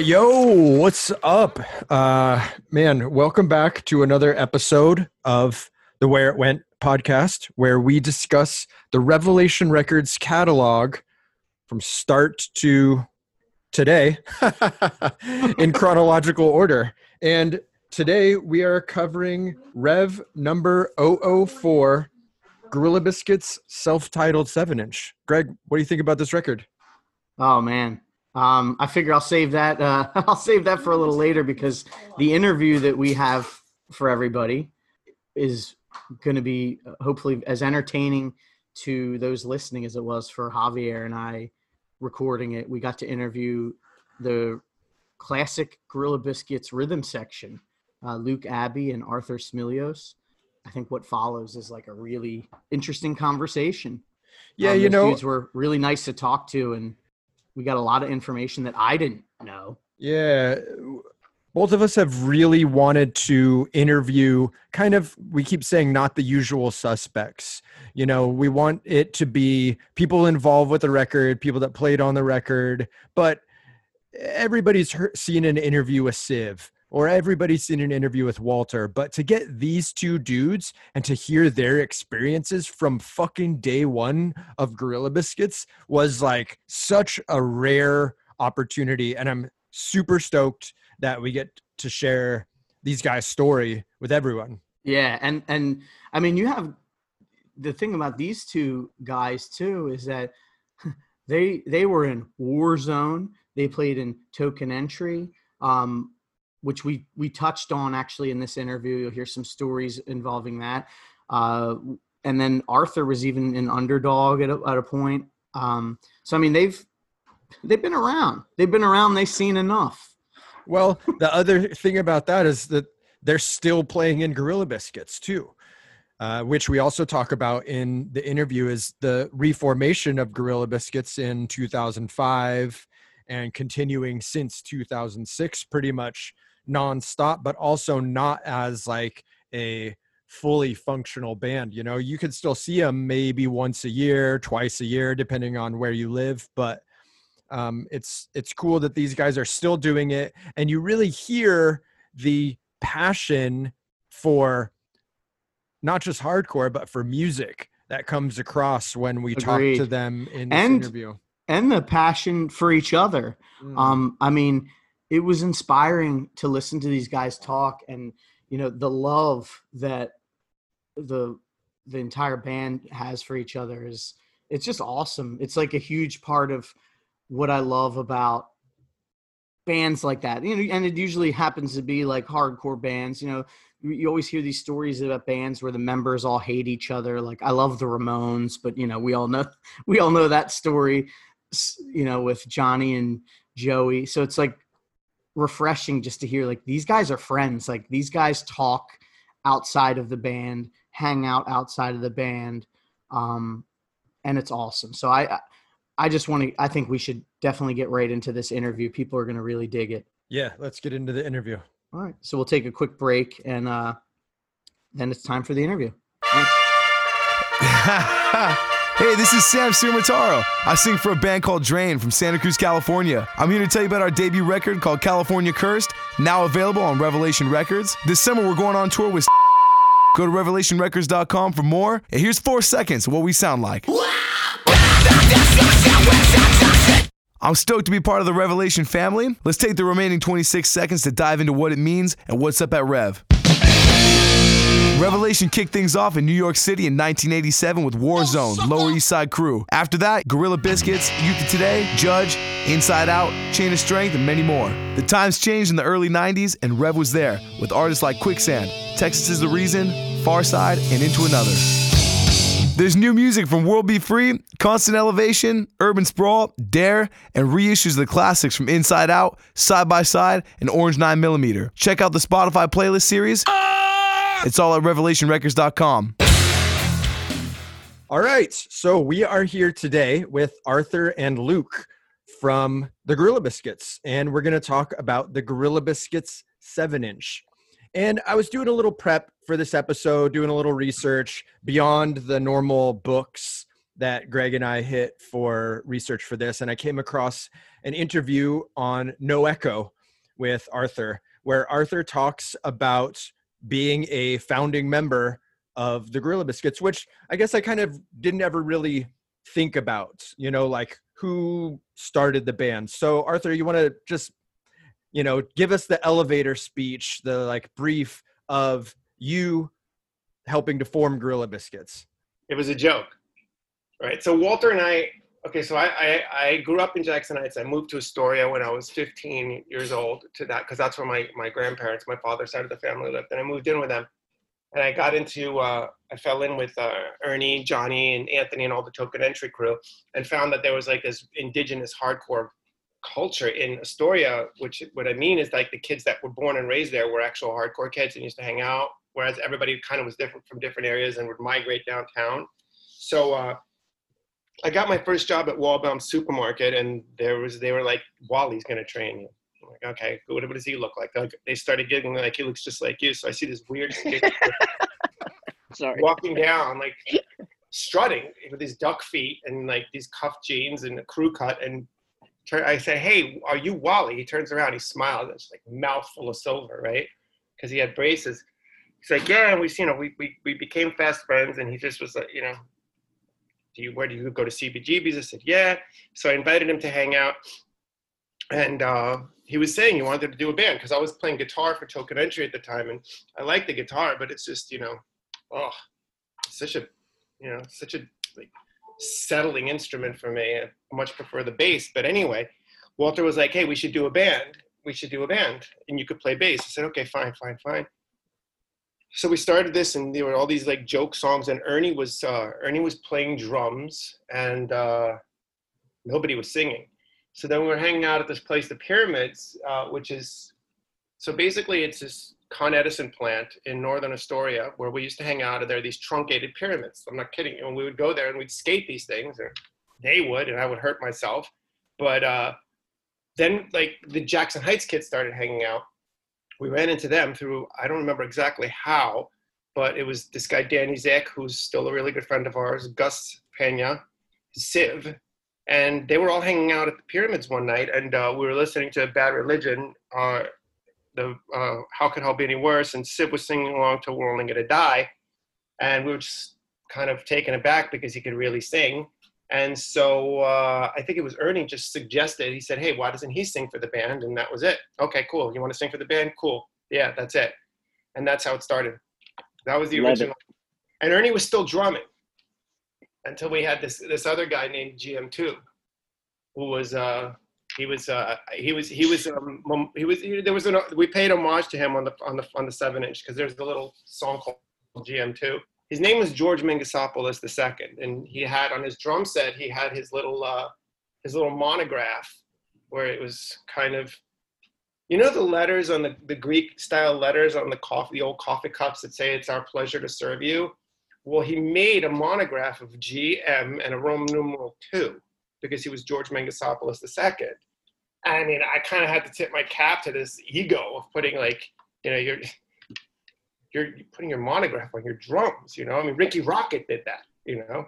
Right, yo, what's up? Uh man, welcome back to another episode of the Where It Went podcast where we discuss the Revelation Records catalog from start to today in chronological order. And today we are covering Rev number 004 Gorilla Biscuits self-titled 7-inch. Greg, what do you think about this record? Oh man, um, I figure I'll save that. Uh, I'll save that for a little later because the interview that we have for everybody is going to be uh, hopefully as entertaining to those listening as it was for Javier and I recording it. We got to interview the classic Gorilla Biscuits rhythm section, uh, Luke Abbey and Arthur Smilios. I think what follows is like a really interesting conversation. Yeah, Um, you know, dudes were really nice to talk to, and we got a lot of information that I didn't know. Yeah. Both of us have really wanted to interview kind of, we keep saying not the usual suspects. You know, we want it to be people involved with the record, people that played on the record, but everybody's heard, seen an interview with Civ or everybody's seen an interview with Walter. But to get these two dudes and to hear their experiences from fucking day one of Gorilla Biscuits was like such a rare opportunity. And I'm super stoked that we get to share these guys' story with everyone. Yeah, and and I mean, you have the thing about these two guys too is that they they were in Warzone. They played in Token Entry, um, which we we touched on actually in this interview. You'll hear some stories involving that. Uh, and then Arthur was even an underdog at a, at a point. Um, so I mean, they've they've been around. They've been around. They've seen enough. Well, the other thing about that is that they're still playing in Gorilla Biscuits too, uh, which we also talk about in the interview is the reformation of Gorilla Biscuits in 2005 and continuing since 2006, pretty much nonstop, but also not as like a fully functional band. You know, you could still see them maybe once a year, twice a year, depending on where you live, but um, it's it's cool that these guys are still doing it and you really hear the passion for not just hardcore but for music that comes across when we talk to them in this And- interview And the passion for each other. Mm. Um, I mean, it was inspiring to listen to these guys talk, and you know the love that the the entire band has for each other is it's just awesome. It's like a huge part of what I love about bands like that. You know, and it usually happens to be like hardcore bands. You know, you, always hear these stories about bands where the members all hate each other. Like I love the Ramones, but you know, we all know we all know that story. You know, with Johnny and Joey. So it's like refreshing just to hear like these guys are friends. Like these guys talk outside of the band, hang out outside of the band, um, and it's awesome. So I, I- I just want to. I think we should definitely get right into this interview. People are going to really dig it. yeah let's get into the interview All right, so we'll take a quick break, and uh, then it's time for the interview. Hey, this is Sam Ciaramitaro. I sing for a band called Drain from Santa Cruz, California. I'm here to tell you about our debut record called California Cursed, now available on Revelation Records. This summer, we're going on tour with. Go to revelationrecords.com for more. And here's four seconds of what we sound like. I'm stoked to be part of the Revelation family. Let's take the remaining 26 seconds to dive into what it means and what's up at Rev. Revelation kicked things off in New York City in 1987 with Warzone, oh, Lower East Side Crew. After that, Gorilla Biscuits, Youth of Today, Judge, Inside Out, Chain of Strength, and many more. The times changed in the early 90s, and Rev was there with artists like Quicksand, Texas is the Reason, Farside, and Into Another. There's new music from World Be Free, Constant Elevation, Urban Sprawl, Dare, and reissues of the classics from Inside Out, Side by Side, and Orange 9mm. Check out the Spotify playlist series. Oh! It's all at revelationrecords.com. All right. So we are here today with Arthur and Luke from the Gorilla Biscuits, and we're going to talk about the Gorilla Biscuits 7 inch. And I was doing a little prep for this episode, doing a little research beyond the normal books that Greg and I hit for research for this, and I came across an interview on No Echo with Arthur, where Arthur talks about being a founding member of the Gorilla Biscuits, which I guess I kind of didn't ever really think about, you know, like who started the band. So, Arthur, you want to just, you know, give us the elevator speech, the like brief of you helping to form Gorilla Biscuits. It was a joke right? So Walter and I, okay, so I, I, I, grew up in Jackson Heights. I moved to Astoria when I was 15 years old to that, because that's where my, my grandparents, my father's side of the family lived. And I moved in with them. And I got into, uh, I fell in with uh, Ernie, Johnny, and Anthony and all the token entry crew and found that there was like this indigenous hardcore culture in Astoria, which what I mean is like the kids that were born and raised there were actual hardcore kids and used to hang out, whereas everybody kind of was different from different areas and would migrate downtown. So uh, I got my first job at Waldbaum Supermarket, and there was they were like, Wally's gonna train you. I'm like, okay, what, what does he look like? like? They started getting like he looks just like you. So I see this weird Sorry. walking down, like strutting with his duck feet and like these cuff jeans and a crew cut. And I say, hey, are you Wally? He turns around, he smiles, it's like mouth full of silver, right? Because he had braces. He's like, yeah, and we, you know, we, we, we became fast friends, and he just was like, you know, do you, where do you go to CBGB's? I said, yeah. So I invited him to hang out. And uh, he was saying he wanted to do a band because I was playing guitar for Token Entry at the time. And I like the guitar, but it's just, you know, oh, such a, you know, such a like settling instrument for me. I much prefer the bass. But anyway, Walter was like, hey, we should do a band. We should do a band. And you could play bass. I said, okay, fine, fine, fine so we started this and there were all these like joke songs and ernie was uh, ernie was playing drums and uh, nobody was singing. So then we were hanging out at this place the pyramids uh, which is so basically it's this con edison plant in northern astoria where we used to hang out and there are these truncated pyramids. I'm not kidding and we would go there and we'd skate these things or they would and i would hurt myself. But uh, then like the jackson heights kids started hanging out we ran into them through I don't remember exactly how, but it was this guy Danny Zek, who's still a really good friend of ours, Gus Pena, Civ, and they were all hanging out at the pyramids one night, and uh, we were listening to Bad Religion. Uh, the uh, How Could Hell Be Any Worse? And Civ was singing along to We're Only Gonna Die, and we were just kind of taken aback because he could really sing. And so uh, I think it was Ernie just suggested, he said, hey, why doesn't he sing for the band? And that was it. Okay, cool. You want to sing for the band? Cool. Yeah, that's it. And that's how it started. That was the original. And Ernie was still drumming until we had this, this other guy named GM2 who was, uh, he was, uh, he was, he was, um, he was, he, there was an, we paid homage to him on the, on the, on the seven inch because there's a little song called GM2 his name was George Mingasopoulos II, and he had on his drum set he had his little uh, his little monograph where it was kind of you know the letters on the, the Greek style letters on the coffee the old coffee cups that say it's our pleasure to serve you. Well, he made a monograph of GM and a Roman numeral two because he was George Mingasopoulos II. I mean, I kind of had to tip my cap to this ego of putting like, you know, you're you're putting your monograph on your drums, you know. I mean, Ricky Rocket did that, you know.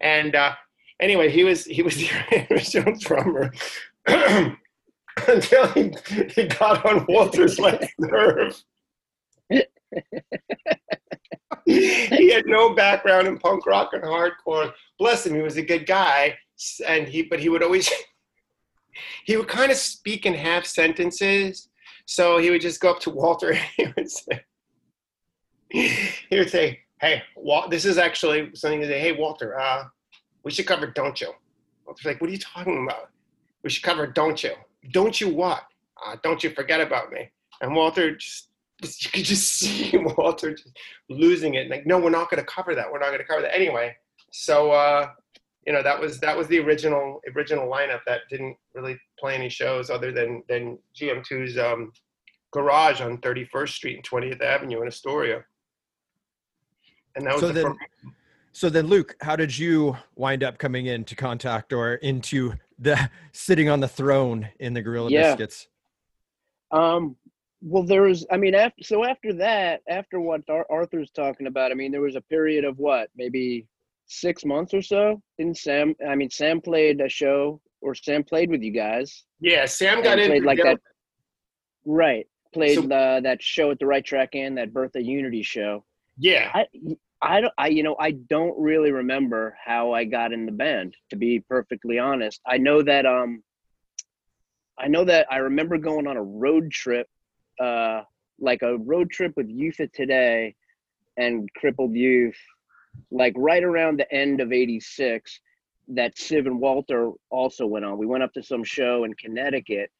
And uh, anyway, he was he was the original drummer until he, he got on Walter's last nerve. he had no background in punk rock and hardcore. Bless him, he was a good guy, and he but he would always he would kind of speak in half sentences. So he would just go up to Walter and he would say, he would say, "Hey, Walt, this is actually something to say. Hey, Walter, uh, we should cover Don't You." Walter's like, "What are you talking about? We should cover Don't You. Don't you what? Uh, don't you forget about me?" And Walter just, you could just see Walter just losing it. Like, no, we're not going to cover that. We're not going to cover that anyway. So, uh, you know, that was that was the original original lineup that didn't really play any shows other than than GM2's um, garage on 31st Street and 20th Avenue in Astoria and that was so the then, first. so then, Luke, how did you wind up coming into contact or into the sitting on the throne in the Gorilla Yeah. Biscuits? Um, well, there was, I mean, after, so after that, after what Ar- Arthur's talking about, I mean, there was a period of what, maybe six months or so. Didn't Sam? I mean, Sam played a show, or Sam played with you guys. Yeah, Sam got in played like that. Right. Played So- uh, that show at the right track in that Birth of Unity show. Yeah, I I don't I you know I don't really remember how I got in the band to be perfectly honest. I know that um I know that I remember going on a road trip uh like a road trip with Youth of Today and Crippled Youth like right around the end of 86 that Civ and Walter also went on. We went up to some show in Connecticut.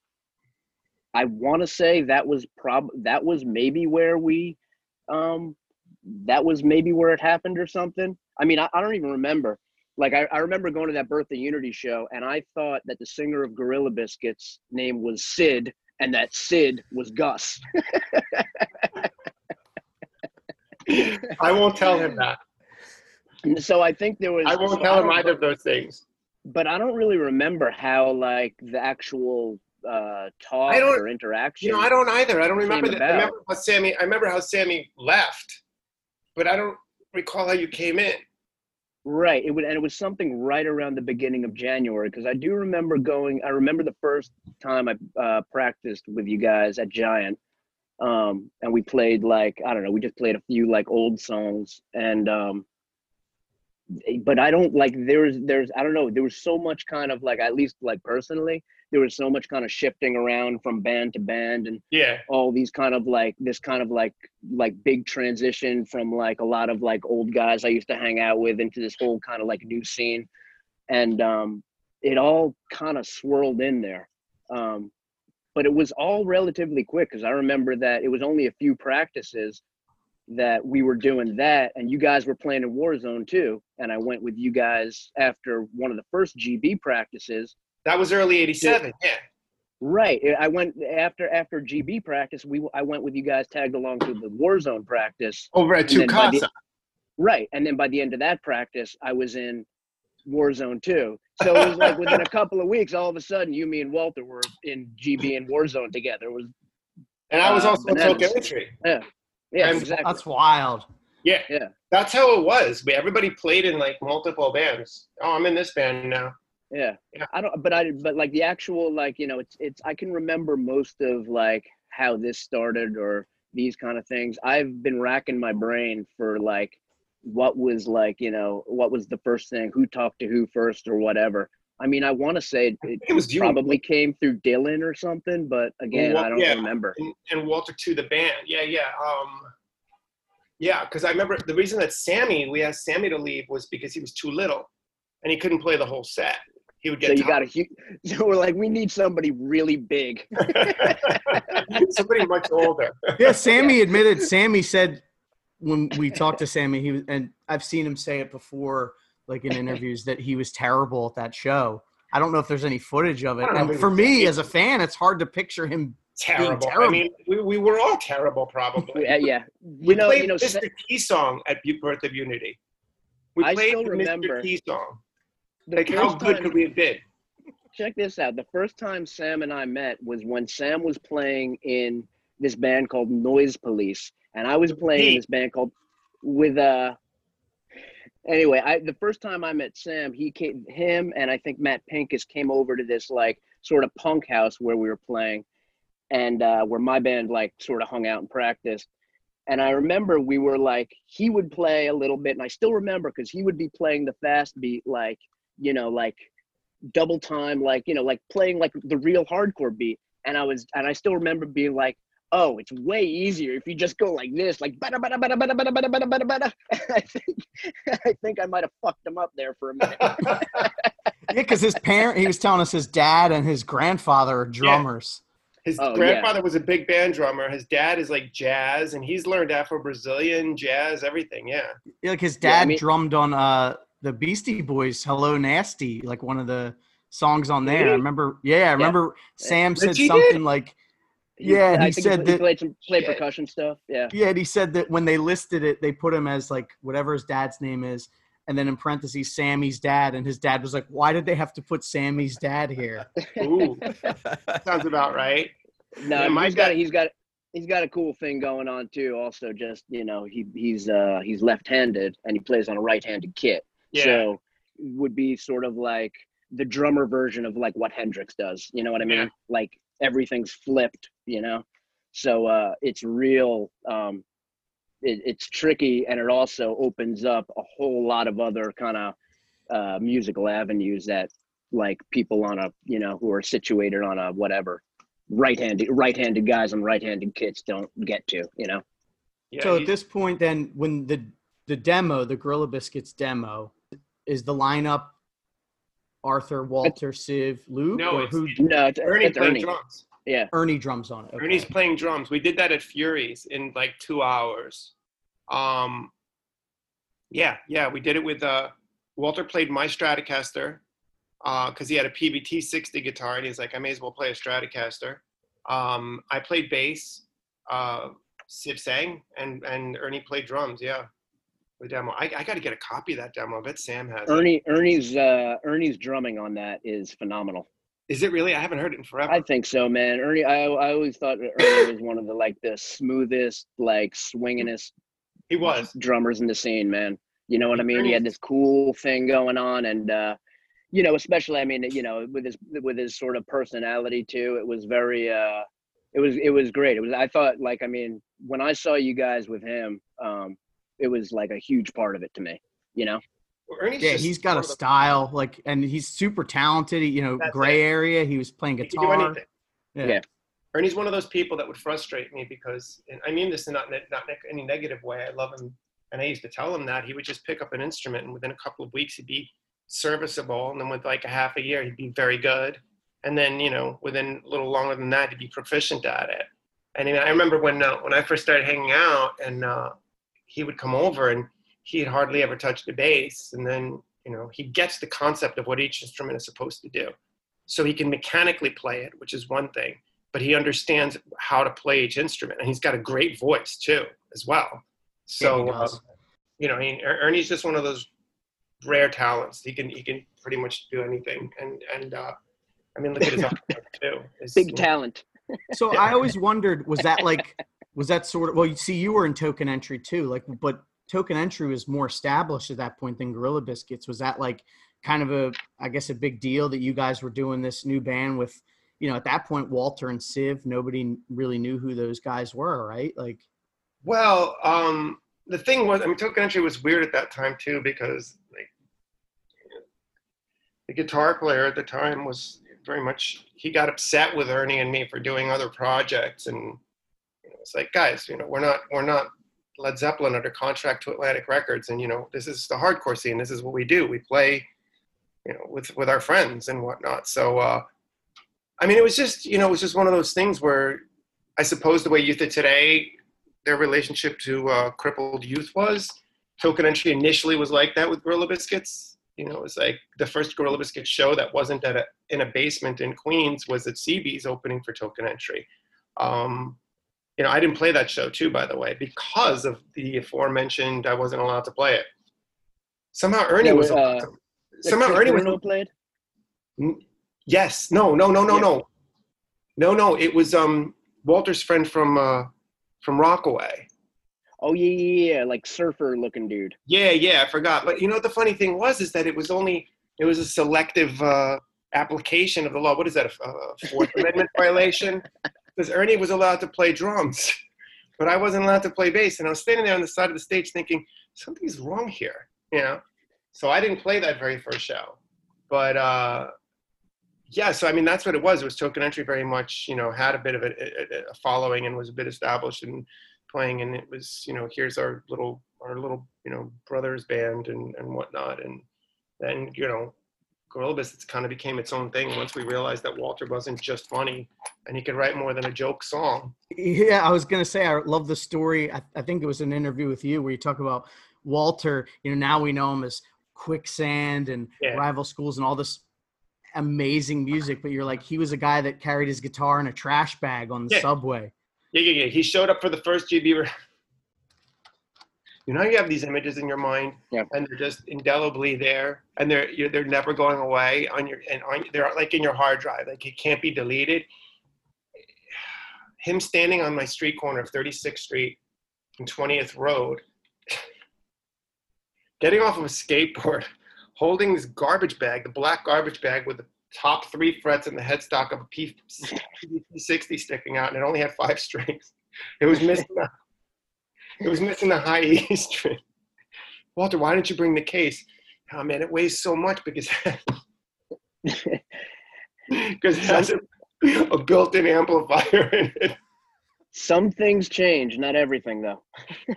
I want to say that was prob that was maybe where we um that was maybe where it happened or something. I mean, I, I don't even remember. Like, I, I remember going to that Birth of Unity show, and I thought that the singer of Gorilla Biscuits' name was Sid, and that Sid was Gus. I won't tell him that. So I think there was. I won't so tell him either of those things. But I don't really remember how, like, the actual uh, talk I don't- or interaction. You know, I don't either. I don't remember that. I remember how Sammy. I remember how Sammy left, but I don't recall how you came in. Right. It would, and it was something right around the beginning of January because I do remember going. I remember the first time I uh, practiced with you guys at Giant, um, and we played like I don't know. We just played a few like old songs, and um, but I don't like there's there's I don't know. There was so much kind of like at least like personally, there was so much kind of shifting around from band to band, and Yeah, all these kind of like this kind of like like big transition from like a lot of like old guys I used to hang out with into this whole kind of like new scene. And um it all kind of swirled in there. Um but it was all relatively quick because I remember that it was only a few practices that we were doing that and you guys were playing in Warzone too. And I went with you guys after one of the first GB practices that was early '87. Yeah, Right. I went after after GB practice. We I went with you guys tagged along to the Warzone practice. over at And then the- Right. And then by the end of that practice, I was in Warzone too. So it was like within a couple of weeks, all of a sudden, you, me, and Walter were in GB and Warzone together. It was And I was uh, also in bananas. Token Entry. yeah, And exactly. That's wild. Yeah, Yeah. That's how it was. We, everybody played in like multiple bands. Oh, I'm in this band now. Yeah. Yeah. I don't but I but like the actual like, you know, it's it's I can remember most of like how this started or these kind of things. I've been racking my brain for like what was like, you know, what was the first thing, who talked to who first or whatever. I mean, I want to say it, it It was you probably came through Dylan or something, but again, I don't yeah. remember. and, and Walter to the band. Yeah, yeah. Um, yeah, because I remember the reason that Sammy, we asked Sammy to leave was because he was too little and he couldn't play the whole set. He would So get you got a huge. So we're like, we need somebody really big. somebody much older. Yeah, Sammy admitted. Sammy said when we talked to Sammy, he was, and I've seen him say it before, like in interviews, that he was terrible at that show. I don't know if there's any footage of it. I don't know And for he- me, as a fan, it's hard to picture him. Terrible. I terrible. mean, we, we were all terrible, probably. yeah, yeah. We You know, played you know. Mr. T song at Birth of Unity. We I played still the remember Mr. T song. Like, how good time- could we have been? check this out. The first time Sam and I met was when Sam was playing in this band called Noise Police, and I was playing in this band called with uh. Anyway, I the first time I met Sam, he came, him and I think Matt Pincus came over to this like sort of punk house where we were playing, and uh, where my band like sort of hung out and practiced. And I remember we were like, he would play a little bit, and I still remember because he would be playing the fast beat, like you know, like double time, like you know, like playing like the real hardcore beat. And I was, and I still remember being like, "Oh, it's way easier if you just go like this, like bada bada bada bada bada bada bada bada bada." I think, I think I might have fucked him up there for a minute. Yeah, because his parent, he was telling us his dad and his grandfather are drummers. Yeah. His Oh, yeah. grandfather was a big band drummer. His dad is like jazz, and he's learned Afro Brazilian jazz, everything. Yeah. Yeah, like his Yeah, I dad mean- drummed on uh the Beastie Boys "Hello Nasty," like one of the songs on there. I remember. Yeah, I remember Sam said Richie did? something like, Yeah, and I he said he that- played some played Shit. percussion stuff. Yeah, yeah, and he said that when they listed it, they put him as like whatever his dad's name is, and then in parentheses Sammy's dad, and his dad was like, "Why did they have to put Sammy's dad here?" Ooh, sounds about right. no, Yeah, my he's got dad- he's got he's got a cool thing going on too. Also, just you know, he he's uh he's left-handed and he plays on a right-handed kit. Yeah. So would be sort of like the drummer version of like what Hendrix does. You know what I mean? Yeah. Like everything's flipped, you know? So uh it's real um it, it's tricky and it also opens up a whole lot of other kind of uh musical avenues that like people on a you know who are situated on a whatever right-handed right-handed guys and right-handed kids don't get to you know yeah, so at this point, then, when the the demo, the Gorilla Biscuits demo, is the lineup Arthur, Walter, Civ, Luke, No, it's- who? no it's, Ernie it's playing ernie drums. yeah Ernie drums on it. Okay. Ernie's playing drums. We did that at Fury's in like two hours. Um, yeah, yeah, we did it with uh, Walter played my Stratocaster because he had a Peavey T 60 guitar, and he's like, I may as well play a Stratocaster. Um, I played bass. Uh, Civ sang, and and Ernie played drums. Yeah, the demo. I, I got to get a copy of that demo. I bet Sam has. it. ernie ernie's uh ernie's drumming on that is phenomenal Is it really? I haven't heard it in forever. I think so, man. Ernie, I I always thought Ernie was one of the like the smoothest, like swingingest he was. drummers in the scene, man. You know what I mean? He had this cool thing going on, and uh, you know, especially I mean, you know, with his with his sort of personality too, it was very uh, it was it was great. It was I thought like I mean, when I saw you guys with him, um, it was like a huge part of it to me. You know? Ernie's Yeah, he's got a of the- style like, and he's super talented. he- You know, That's gray it. area. He was playing He do guitar. anything. Yeah. Yeah. Ernie's one of those people that would frustrate me because, and I mean this in not, not ne- any negative way. I love him, and I used to tell him that he would just pick up an instrument, and within a couple of weeks he'd be serviceable, and then with like a half a year he'd be very good, and then you know within a little longer than that he'd be proficient at it. And I remember when uh, when I first started hanging out, and uh, he would come over, and he had hardly ever touched a bass, and then you know he gets the concept of what each instrument is supposed to do, so he can mechanically play it, which is one thing but he understands how to play each instrument, and he's got a great voice too, as well. So, he uh, you know, he, Er- Ernie's just one of those rare talents. He can he can pretty much do anything, and and uh, I mean, look at his artwork too. It's- Big talent. So I always wondered, was that like, was that sort of? Well, you see, you were in Token Entry too, like, but Token Entry was more established at that point than Gorilla Biscuits. Was that like kind of a, I guess, a big deal that you guys were doing this new band with? You know, at that point, Walter and Civ, nobody really knew who those guys were, right? Like, Well, um, the thing was, I mean, Token Entry was weird at that time too because like the guitar player at the time was very much he got upset with Ernie and me for doing other projects, and it's like, guys, you know, we're not we're not Led Zeppelin under contract to Atlantic Records, and you know, this is the hardcore scene. This is what we do. We play, you know, with with our friends and whatnot. So, uh, I mean, it was just you know, it was just one of those things where I suppose the way youth of today their relationship to uh, crippled youth was. Token Entry initially was like that with Gorilla Biscuits. You know, it was like the first Gorilla Biscuits show that wasn't at a, in a basement in Queens was at CB's opening for Token Entry. Um, you know, I didn't play that show too, by the way, because of the aforementioned I wasn't allowed to play it. Somehow Ernie Yeah, was uh. Somehow Ernie was played. Yes. No. No. No. No. Yeah. No. No. No. It was um Walter's friend from uh from Rockaway. Oh yeah, yeah, yeah, like surfer looking dude. Yeah. Yeah. I forgot. But you know what the funny thing was is that it was only it was a selective uh, application of the law. What is that? A, a Fourth Amendment violation? Because Ernie was allowed to play drums, but I wasn't allowed to play bass, and I was standing there on the side of the stage thinking something's wrong here. You know. So I didn't play that very first show, but. uh yeah, so I mean that's what it was. It was Token Entry very much, you know, had a bit of a, a, a following and was a bit established in playing, and it was, you know, here's our little our little, you know, brothers band and and whatnot, and then you know, Gorilla Biscuits kind of became its own thing once we realized that Walter wasn't just funny and he could write more than a joke song. Yeah, I was gonna say I love the story. I, I think it was an interview with you where you talk about Walter. You know, now we know him as Quicksand and Yeah. Rival Schools and all this amazing music. But you're like, he was a guy that carried his guitar in a trash bag on the Yeah. subway. Yeah, yeah, yeah. He showed up for the first GB. You know, you have these images in your mind, Yeah. and they're just indelibly there, and they're you're, they're never going away on your and on they're like in your hard drive, like it can't be deleted. Him standing on my street corner of 36th Street and 20th Road, getting off of a skateboard holding this garbage bag, the black garbage bag with the top three frets and the headstock of a P 60 sticking out, and it only had five strings. It was missing it was missing the high E string. Walter, why didn't you bring the case? Oh man, it weighs so much because because it has a, a built-in amplifier in it. Some things change, not everything though.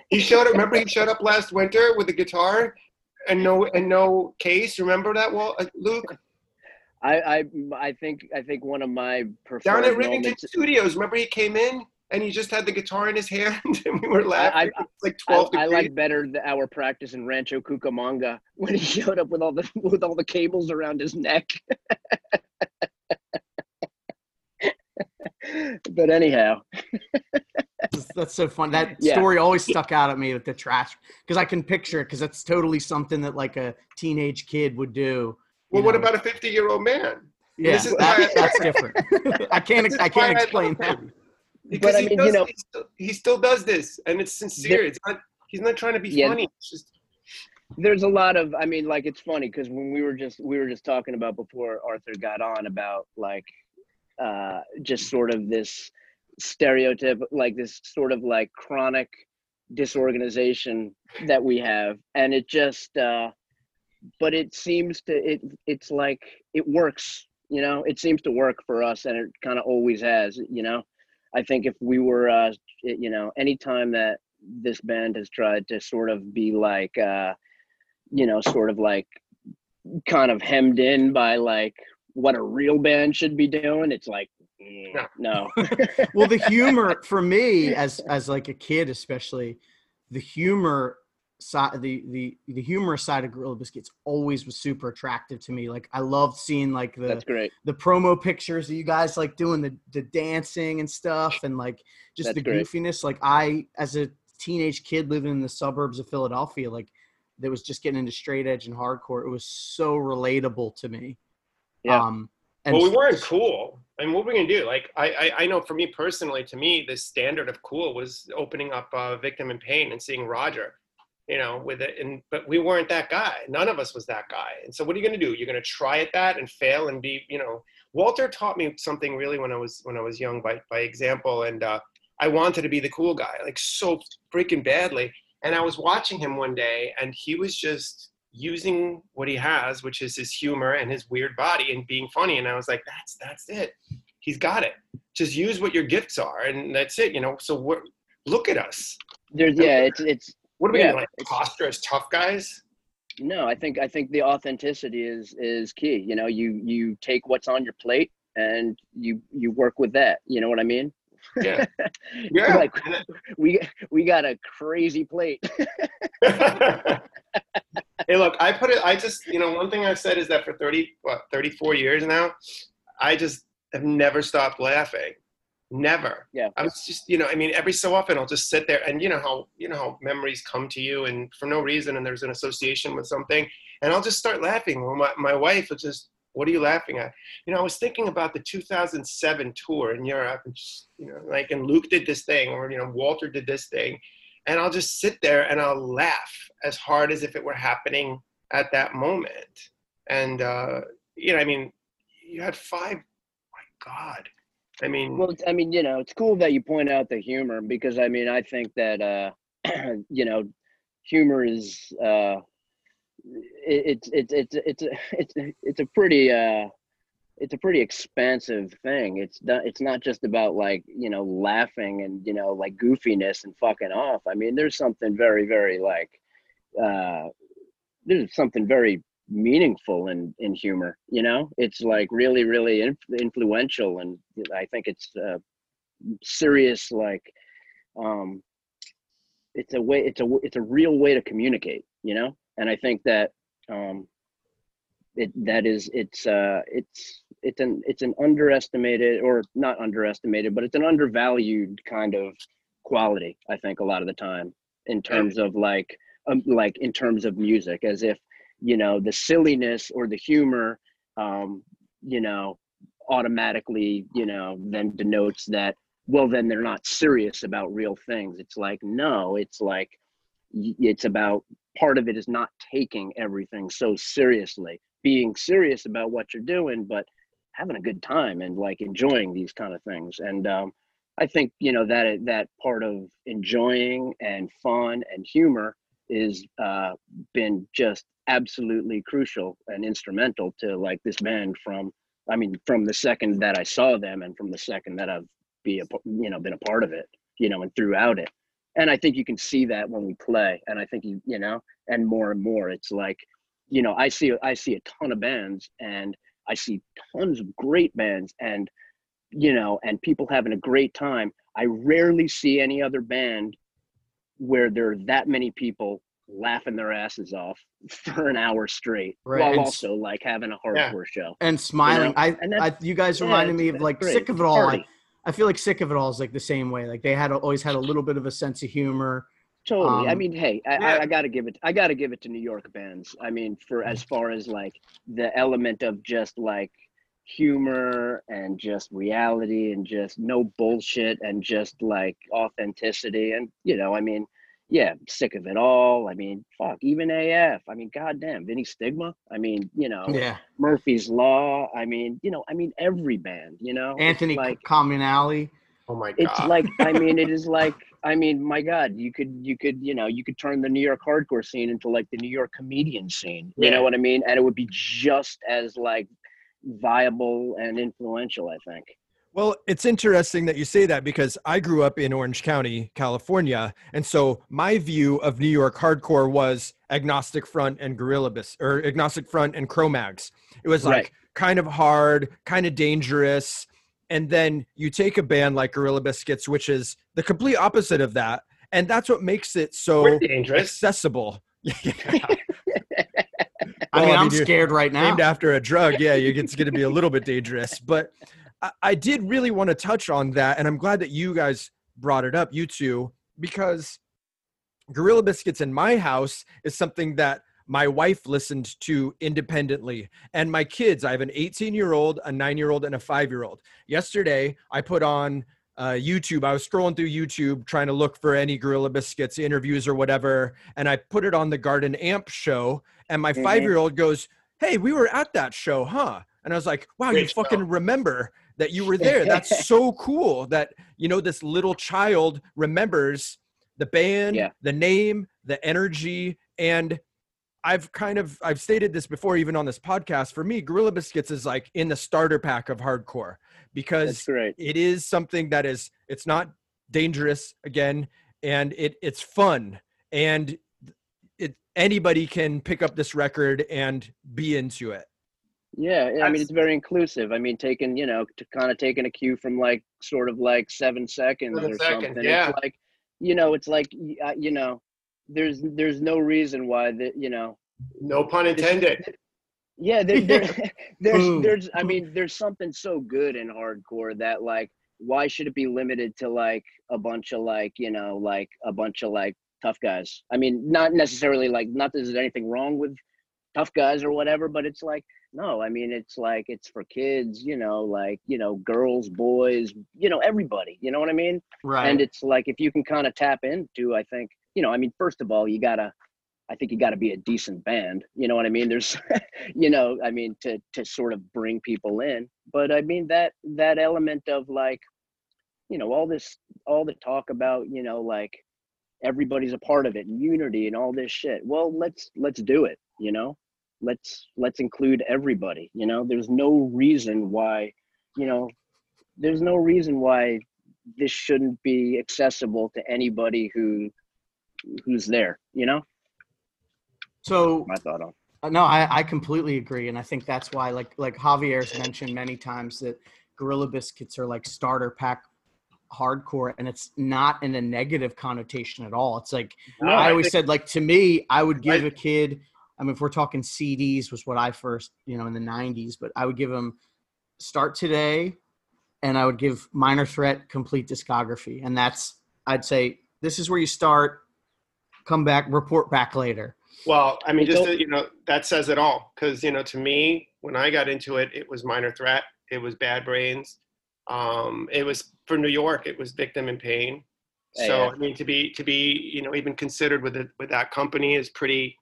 He showed up. Remember, he showed up last winter with a guitar and no and no case. Remember that, Walt, uh, Luke? I, I I think I think one of my preferred Down at Rivington moments. Studios. Remember, he came in and he just had the guitar in his hand, and we were laughing. I- It's like twelve I degrees. like better the, our practice in Rancho Cucamonga when he showed up with all the with all the cables around his neck. but anyhow, That's, that's so fun. That Yeah. story always stuck out at me with the trash because I can picture it because that's totally something that like a teenage kid would do. well, you what know. about a fifty-year-old man? Yeah, This is that- that's different. I can't. I can't explain love that. Because I he, mean, does, you know- he, still, he still does this, and it's sincere. It's not. He's not trying to be Yeah. funny. It's just there's a lot of I mean, like it's funny because when we were just we were just talking about before Arthur got on about like uh just sort of this stereotype like this sort of like chronic disorganization that we have and it just uh but it seems to it it's like it works you know it seems to work for us and it kind of always has you know i think if we were uh you know anytime that this band has tried to sort of be like uh you know sort of like kind of hemmed in by like what a real band should be doing it's like mm, no. Well the humor for me as as like a kid especially the humor side the the the humorous side of gorilla biscuits always was super attractive to me like i loved seeing like the that's great the promo pictures of you guys like doing the the dancing and stuff and like just That's the great. goofiness like i as a teenage kid living in the suburbs of philadelphia like that was just getting into straight edge and hardcore it was so relatable to me Yeah. um and well, we weren't cool. I mean, what were we gonna do? Like, I, I, I know for me personally, to me, the standard of cool was opening up uh, "Victim in Pain" and seeing Roger, you know, with it. And but we weren't that guy. None of us was that guy. And so, what are you gonna do? You're gonna try at that and fail and be, you know. Walter taught me something really when I was when I was young by by example, and uh, I wanted to be the cool guy, like so freaking badly. And I was watching him one day, and he was just using what he has, which is his humor and his weird body, and being funny. And I was like, that's that's it. He's got it. Just use what your gifts are, and that's it. You know. So look at us. there's yeah it's it's What are we Yeah, like posture as tough guys? no i think i think the authenticity is is key you know you you take what's on your plate and you you work with that you know what i mean Yeah. Yeah. like we we got a crazy plate hey, look, I put it. I just, you know, one thing I've said is that for thirty, what, thirty-four years now, I just have never stopped laughing. Never. Yeah. I was just, you know, I mean, every so often I'll just sit there, and you know how, you know how memories come to you, and for no reason, and there's an association with something, and I'll just start laughing. Well, my my wife will just, what are you laughing at? You know, I was thinking about the 2007 tour in Europe, and just, you know, like, and Luke did this thing, or you know, Walter did this thing, and I'll just sit there and I'll laugh as hard as if it were happening at that moment. And uh, you know, I mean, you had five. My God, I mean, Well, I mean, you know, it's cool that you point out the humor because I mean, I think that uh, you know, humor is uh, it's it's it's it's it's it's a pretty uh, it's a pretty expansive thing. It's not it's not just about like you know laughing and you know like goofiness and fucking off. I mean, there's something very very like uh, there's something very meaningful in in humor you know? It's like really really inf- influential and i think it's uh, serious like um it's a way it's a it's a real way to communicate you know? And i think that um it that is it's uh it's it's an it's an underestimated or not underestimated but it's an undervalued kind of quality i think a lot of the time in terms of like um, like in terms of music as if you know the silliness or the humor um you know automatically you know then denotes that well then they're not serious about real things it's like no it's like it's about part of it is not taking everything so seriously, being serious about what you're doing, but having a good time and like enjoying these kind of things. And um, I think you know that that part of enjoying and fun and humor is uh, been just absolutely crucial and instrumental to like this band from I mean from the second that I saw them and from the second that I've be a you know been a part of it you know and throughout it and I think you can see that when we play and I think you you know and more and more it's like you know I see I see a ton of bands and I see tons of great bands and you know, and people having a great time. I rarely see any other band where there are that many people laughing their asses off for an hour straight Right. while And also like having a hardcore show. and smiling. know? I, And I, you guys Yeah, reminded me of like great. sick of it all. I, I feel like sick of it all is like the same way. Like they had always had a little bit of a sense of humor. Totally. I Um, mean, hey, I, yeah. I, I gotta give it. I gotta give it to New York bands. I mean, for as far as like the element of just like humor and just reality and just no bullshit and just like authenticity and you know, I mean, yeah, sick of it all. I mean, fuck, even AF. I mean, goddamn, Vinnie Stigma. I mean, you know, Yeah. Murphy's Law. I mean, you know, I mean, every band. You know, It's Anthony like Comunale. Oh my god. it's like i mean it is like i mean my god you could you could you know you could turn the new york hardcore scene into like the new york comedian scene you Yeah. know what i mean and it would be just as like viable and influential i think Well, it's interesting that you say that because I grew up in Orange County, California, and so my view of New York hardcore was agnostic front and gorilla bis or agnostic front and Cro-Mags. It was like Right. kind of hard, kind of dangerous, and then you take a band like Gorilla Biscuits, which is the complete opposite of that, and that's what makes it so dangerous. accessible. Yeah. I mean, I I'm mean, scared right now. named after a drug, yeah, you- it's going to be a little bit dangerous. But I, I did really want to touch on that, and I'm glad that you guys brought it up, you two, because Gorilla Biscuits in my house is something that my wife listened to independently, and my kids. I have an 18 year old, a nine year old, and a five year old. Yesterday, I put on uh, YouTube. I was scrolling through YouTube trying to look for any Gorilla Biscuits interviews or whatever, and I put it on the Garden Amp show. And my Mhm. five year old goes, "Hey, we were at that show, huh?" And I was like, "Wow, you show. fucking remember that you were there? That's so cool that you know this little child remembers the band, Yeah. the name, the energy, and." I've kind of I've stated this before, even on this podcast. For me, Gorilla Biscuits is like in the starter pack of hardcore because it is something that is it's not dangerous again and it it's fun and it anybody can pick up this record and be into it yeah yeah, i mean it's very inclusive i mean taking you know to kind of taking a cue from like sort of like seven seconds Seven or seconds, something yeah. it's like you know it's like uh, you know there's there's no reason why that you know No pun intended. Yeah, there, there, there's, there's, I mean, there's something so good in hardcore that like, why should it be limited to like a bunch of like, you know, like a bunch of like tough guys? I mean, not necessarily like, not that there's anything wrong with tough guys or whatever, but it's like, no, I mean, it's like, it's for kids, you know, like, you know, girls, boys, you know, everybody, you know what I mean? right. And it's like, if you can kind of tap into, I think, you know, I mean, first of all, you gotta, I think you got to be a decent band. You know what I mean? There's, you know, I mean, to to sort of bring people in. But I mean that that element of like, you know, all this, all the talk about, you know, like everybody's a part of it and unity and all this shit. Well, let's let's do it. You know, let's let's include everybody. You know, there's no reason why, you know, there's no reason why this shouldn't be accessible to anybody who who's there. You know, so my thought on. Uh, No, I, I completely agree, and I think that's why, like like Javier's mentioned many times, that Gorilla Biscuits are like starter pack hardcore, and it's not in a negative connotation at all. It's like No, I I always said, like to me, I would give I- a kid. I mean, if we're talking CDs, was what I first, you know, in the '90s, but I would give them start today, and I would give Minor Threat complete discography, and that's I'd say this is where you start. Come back, report back later. Well, I mean, just to, you know, that says it all. Because you know, to me, when I got into it, it was Minor Threat, it was Bad Brains, um, it was for New York, it was Victim in Pain. So Yeah. I mean, to be to be you know even considered with it with that company is pretty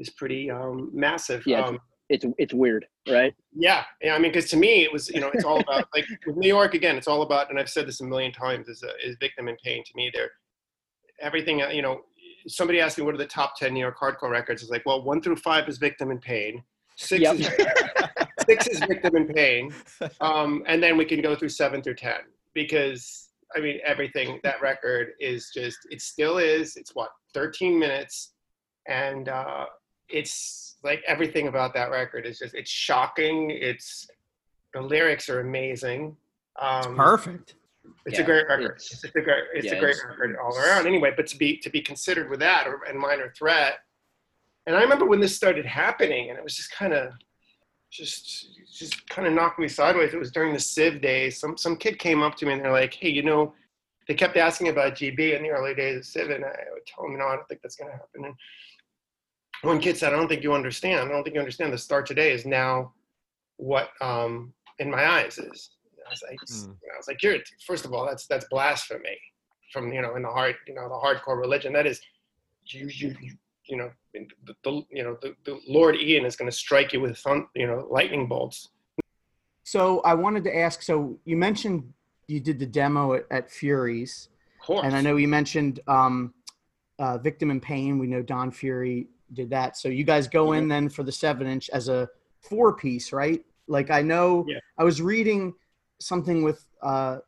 is pretty um, massive. Yeah, it's- Um, It's it's weird, right? yeah, yeah. I mean, because to me, it was you know, it's all about like with New York again. It's all about, and I've said this a million times, is uh, is victim in pain. To me, they're everything. uh, You know, somebody asked me what are the top ten New York hardcore records. It's like, well, one through five is victim in pain. Six Yep. is six is victim in pain, um, and then we can go through seven through ten because I mean everything that record is just it still is. It's what thirteen minutes, and uh, it's like everything about that record is just it's shocking. It's the lyrics are amazing. Um, Perfect. It's Yeah, a great record. it's- It's, a great. It's yeah, a great it's- record all around. Anyway, but to be to be considered with that or, and minor threat, and I remember when this started happening, and it was just kind of, just just kind of knocked me sideways. It was during the Civ days. Some some kid came up to me and they're like, "Hey, you know," they kept asking about GB in the early days of Civ, and I would tell them, "No, I don't think that's going to happen." And one kid said, "I don't think you understand. I don't think you understand. The Start Today is now what um, in my eyes is." I was like, Mm. I was like, "You're first of all, that's that's blasphemy from you know in the heart, you know, the hardcore religion. That is, you you you, you know, the, the you know the, the Lord Ian is going to strike you with thun- you know lightning bolts." So I wanted to ask. So you mentioned you did the demo at, at Fury's, Of course. and I know you mentioned um, uh, Victim in Pain. We know Don Fury did that. So you guys go in then for the seven inch as a four piece, right? Like I know Yeah. I was reading something with uh,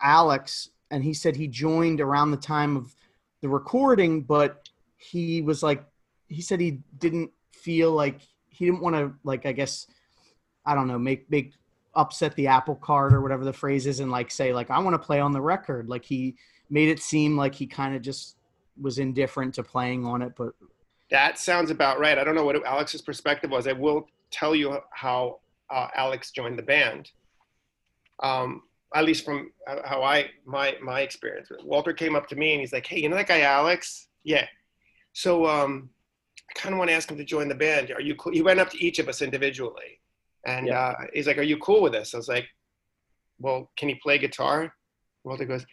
Alex, and he said he joined around the time of the recording, but he was like, he said he didn't feel like he didn't want to like I guess I don't know make make upset the apple cart or whatever the phrase is and like say like I want to play on the record. Like he made it seem like he kind of just was indifferent to playing on it, but That sounds about right. I don't know what Alex's perspective was. I will tell you how uh, Alex joined the band. Um, at least from uh, how I my my experience. Walter came up to me and he's like, "Hey, you know that guy Alex? Yeah. So um, I kind of want to ask him to join the band. Are you cool? He went up to each of us individually, and Yeah. uh, he's like, "Are you cool with this?" I was like, "Well, can he play guitar?" Walter goes,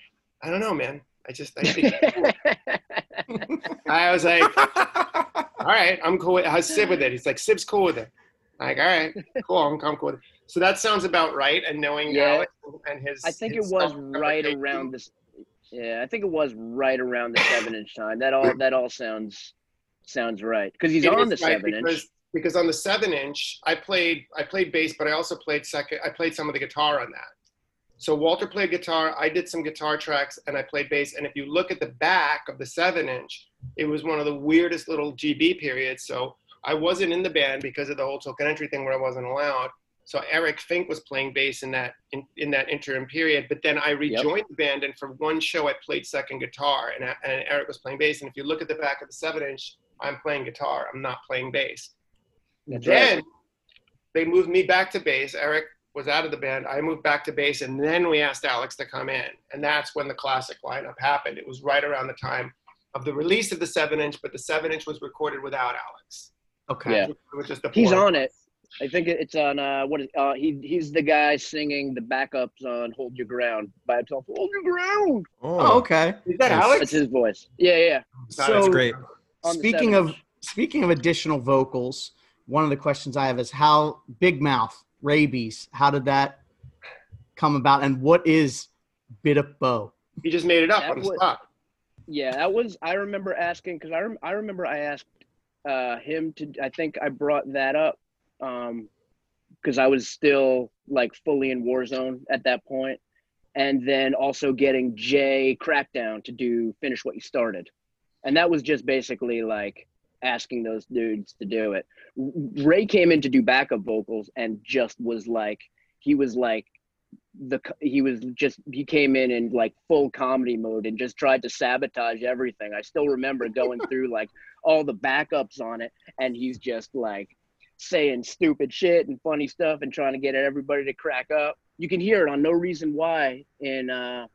"I don't know, man. I just I think." I was like, all right, I'm cool with it. how's Civ with it? He's like, Civ's cool with it. I'm like, all right, cool, I'm, I'm cool with it. So that sounds about right. And knowing Yeah. Alex and his, I think it was right around this. Yeah, I think it was right around the seven inch time. That all that all sounds sounds right because he's It on the right seven because, inch. Because on the seven inch, I played I played bass, but I also played second. I played some of the guitar on that. So Walter played guitar. I did some guitar tracks, and I played bass. And if you look at the back of the seven inch, it was one of the weirdest little GB periods. So I wasn't in the band because of the whole token entry thing where I wasn't allowed. So Eric Fink was playing bass in that in, in that interim period. But then I rejoined the band, and for one show I played second guitar, and, and Eric was playing bass. And if you look at the back of the seven inch, I'm playing guitar. I'm not playing bass. That's then right. they moved me back to bass. Eric was out of the band. I moved back to bass, and then we asked Alex to come in, and that's when the classic lineup happened. It was right around the time of the release of the seven inch, but the seven inch was recorded without Alex. okay. Yeah. It was just the He's on it. I think it's on uh what is uh he he's the guy singing the backups on Hold Your Ground by himself. Hold Your Ground. Oh, okay. Is that Yes. Alex? That's his voice. Yeah, yeah. So, That's great. Speaking of speaking of additional vocals, one of the questions I have is how Big Mouth Raybeez. How did that come about, and what is Bit of Bow? He just made it up That on the was- spot. Yeah, that was. I remember asking because I rem, I remember I asked uh, him to. I think I brought that up Um, because I was still like fully in Warzone at that point, and then also getting Jay Crackdown to do finish what you started, and that was just basically like asking those dudes to do it. Ray came in to do backup vocals and just was like he was like the he was just he came in in like full comedy mode and just tried to sabotage everything. I still remember going through like all the backups on it and he's just like saying stupid shit and funny stuff and trying to get everybody to crack up. You can hear it on No Reason Why in uh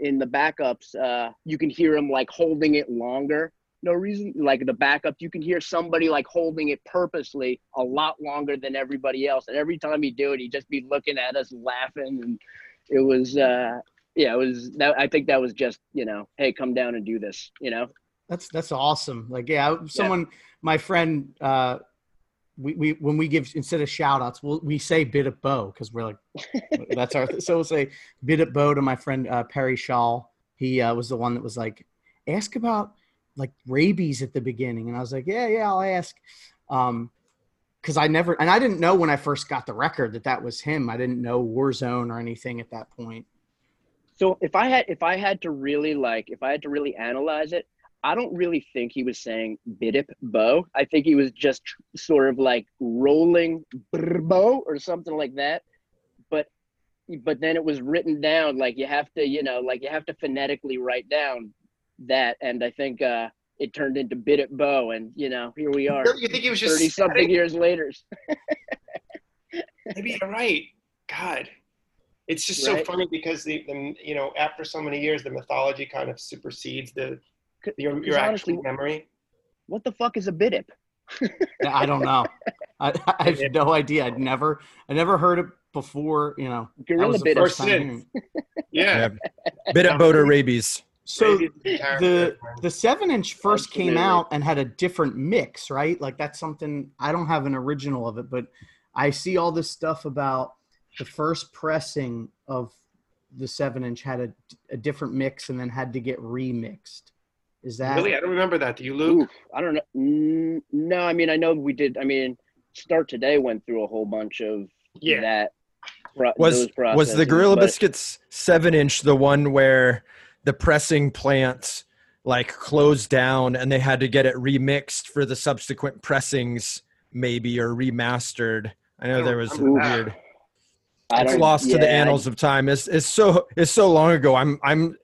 in the backups. Uh you can hear him like holding it longer. No reason like the backup you can hear somebody like holding it purposely a lot longer than everybody else and every time he do it he'd just be looking at us laughing and it was uh yeah, it was that. I think that was just you know, hey, come down and do this. You know. That's that's awesome. Like yeah, someone my friend uh we, we when we give instead of shout outs, we'll, we say bit of bow because we're like that's our so we'll say bit of bow to my friend uh, Perry Shaw. He uh, was the one that was like ask about like Raybeez at the beginning, and I was like yeah yeah I'll ask. Um, because I never and I didn't know when I first got the record that that was him. I didn't know Warzone or anything at that point. So if I had if I had to really like if I had to really analyze it, I don't really think he was saying bidip bow. I think he was just sort of like rolling bow or something like that. But but then it was written down like you have to, you know, like you have to phonetically write down that. And I think uh it turned into bidip bow and you know, here we are. You think he was just thirty something years later. Maybe you're right. God. It's just Right. so funny because the, the you know after so many years the mythology kind of supersedes the your your honestly- actual memory. what the fuck is a bidip? I don't know. I, I have no idea. I'd never I never heard it before. You know, that Gorilla was the bidip. first First time in. Yeah. Bit of boat or Raybeez. So Maybe the the seven inch first came out and had a different mix, right? Like that's something I don't have an original of it, but I see all this stuff about the first pressing of the seven inch had a, a different mix and then had to get remixed. Is that really I don't remember that. Do you, Luke? Oof, I don't know. Mm, No, I mean I know we did. I mean, Start Today went through a whole bunch of Yeah. that. pro- Was was the Gorilla but- Biscuits seven inch the one where the pressing plants like closed down and they had to get it remixed for the subsequent pressings, maybe or remastered? I know there was a weird. I It's don't- lost to the yeah, I- annals of time. It's it's so it's so long ago. I'm I'm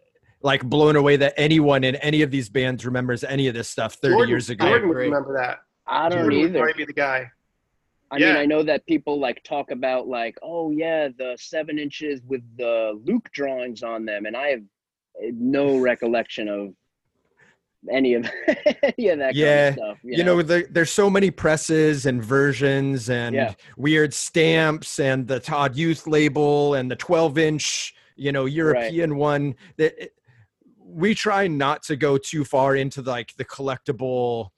like blown away that anyone in any of these bands remembers any of this stuff 30 Jordan, years ago. Jordan would agree. remember that. I don't Jordan would either. probably be the guy. I mean, Yeah. I know that people like talk about like, oh yeah, the seven inches with the Luke drawings on them, and I have no recollection of any of any of that Yeah, kind of stuff. you know, there, there's so many presses and versions and Yeah. weird stamps and the Todd Youth label and the 12 inch, you know, European one that it- we try not to go too far into like the collectible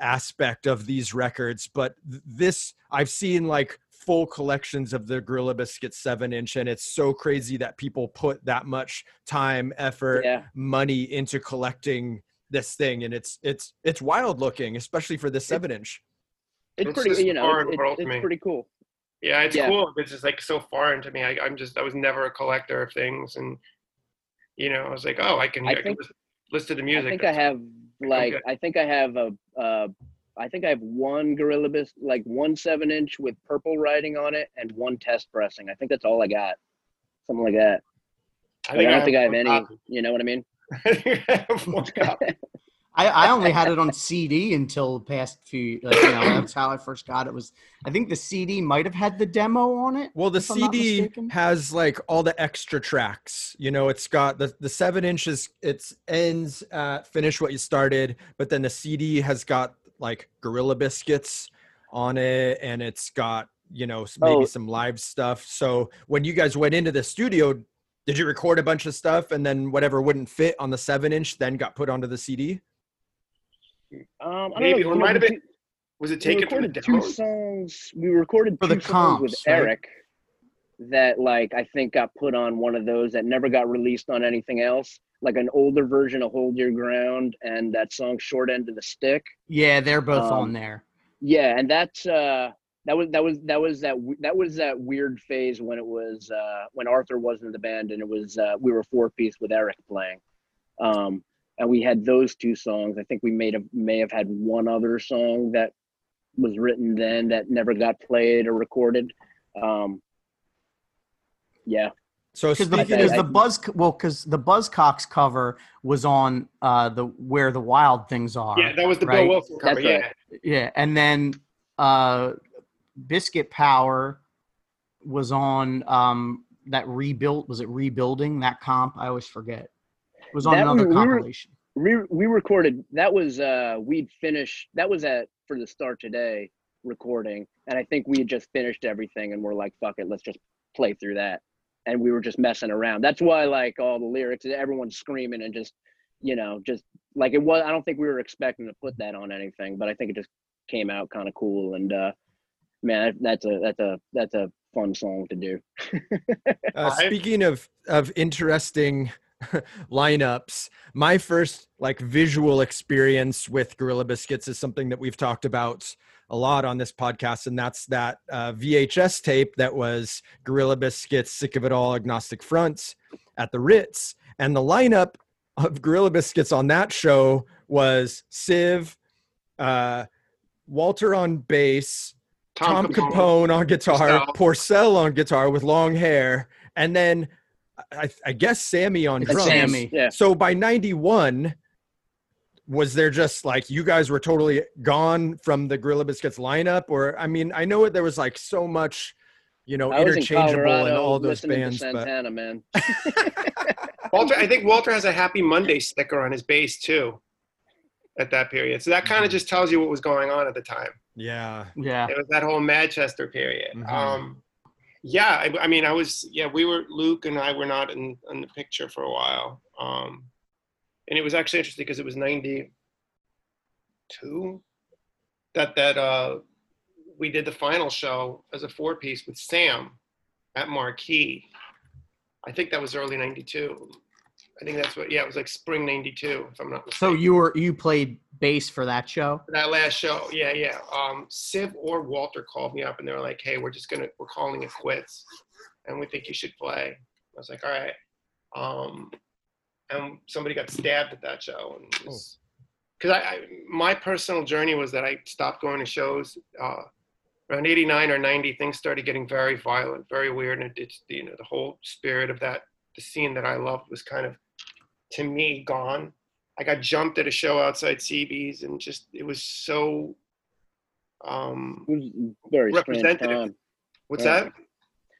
aspect of these records, but this I've seen like full collections of the Gorilla Biscuit 7 inch and it's so crazy that people put that much time, effort, yeah, money into collecting this thing and it's it's it's wild looking especially for the seven inch it's It's pretty. You know, foreign it's, it's, me. it's pretty cool. Yeah, it's Yeah. cool. It's just like so foreign to me. I, I'm just I was never a collector of things, and you know I was like, oh, I can, I I can think- listen, listen to the music. I think I have like good. I think I have a uh I think I have one Gorilla Bis like one seven inch with purple writing on it and one test pressing. I think that's all I got. Something like that. I Like, I don't think I have any. copy. You know what I mean? I think I have one copy. I, I only had it on CD until the past few. Like, you know, that's how I first got it. Was I think the CD might have had the demo on it. well the if I'm not cd has like all the extra tracks you know it's got the the seven inches it's ends at finish what you started but then the cd has got like gorilla biscuits on it and it's got you know maybe Oh. some live stuff so when you guys went into the studio did you record a bunch of stuff and then whatever wouldn't fit on the seven inch then got put onto the cd Um, I don't Maybe know. it might have been. Was it taken from the recorded two songs. We recorded For two the songs with right? Eric that like I think got put on one of those that never got released on anything else. Like an older version of Hold Your Ground and that song Short End of the Stick. Yeah, they're both Um, on there. Yeah, and that's uh that was that was that was that that was that weird phase when it was uh when Arthur wasn't in the band and it was uh we were four piece with Eric playing. Um and we had those two songs. I think we may have may have had one other song that was written then that never got played or recorded. Um yeah. so Because the, speaking I- of the Buzz well, because the Buzzcocks cover was on uh the where the wild things are. Yeah, that was the right? Bill Wilson cover. That's Yeah, right. Yeah, and then uh Biscuit Power was on um that rebuilt was it rebuilding that comp? I always forget. It was on That another we- we compilation. We we recorded that was uh we'd finished that was at for the start today recording and I think we had just finished everything and we're like fuck it let's just play through that and we were just messing around. That's why like all the lyrics, everyone's screaming and just you know just like it was. I don't think we were expecting to put that on anything, but I think it just came out kind of cool and uh man that's a that's a that's a fun song to do Uh, speaking of of interesting lineups, my first like visual experience with Gorilla Biscuits is something that we've talked about a lot on this podcast, and that's that uh, VHS tape that was Gorilla Biscuits "Sick of It All" Agnostic Fronts at the Ritz, and the lineup of Gorilla Biscuits on that show was Civ, uh, Walter on bass, Tom, Capone. on guitar. Porcell on guitar with long hair, and then I, I guess Sammy on It's drums. Sammy. yeah So by 91, was there just like you guys were totally gone from the Gorilla Biscuits lineup? Or I mean, I know there was like so much, you know, I interchangeable in Colorado all those listening bands. to But Santana, man. Walter, I think Walter has a Happy Monday sticker on his bass too. At that period, so that kind Mm-hmm. of just tells you what was going on at the time. yeah. Yeah. It was that whole Manchester period. Mhm. Um, yeah, I, I mean, I was yeah, we were Luke and I were not in, in the picture for a while, um, and it was actually interesting because it was ninety two that that uh, we did the final show as a four piece with Sam at Marquee. I think that was early ninety two. I think that's what yeah, it was like spring ninety two if I'm not So you were you played bass for that show? that last show, yeah, yeah. Um, Civ or Walter called me up and they were like, "Hey, we're just gonna we're calling it quits, and we think you should play." I was like, "All right." Um, and somebody got stabbed at that show, and because I, I my personal journey was that I stopped going to shows. Uh, around 89 or 90 things started getting very violent very weird and it's you know the whole spirit of that the scene that i loved was kind of to me gone I got jumped at a show outside CB's and just it was so um It was very strange Representative. time. what's Yeah. that?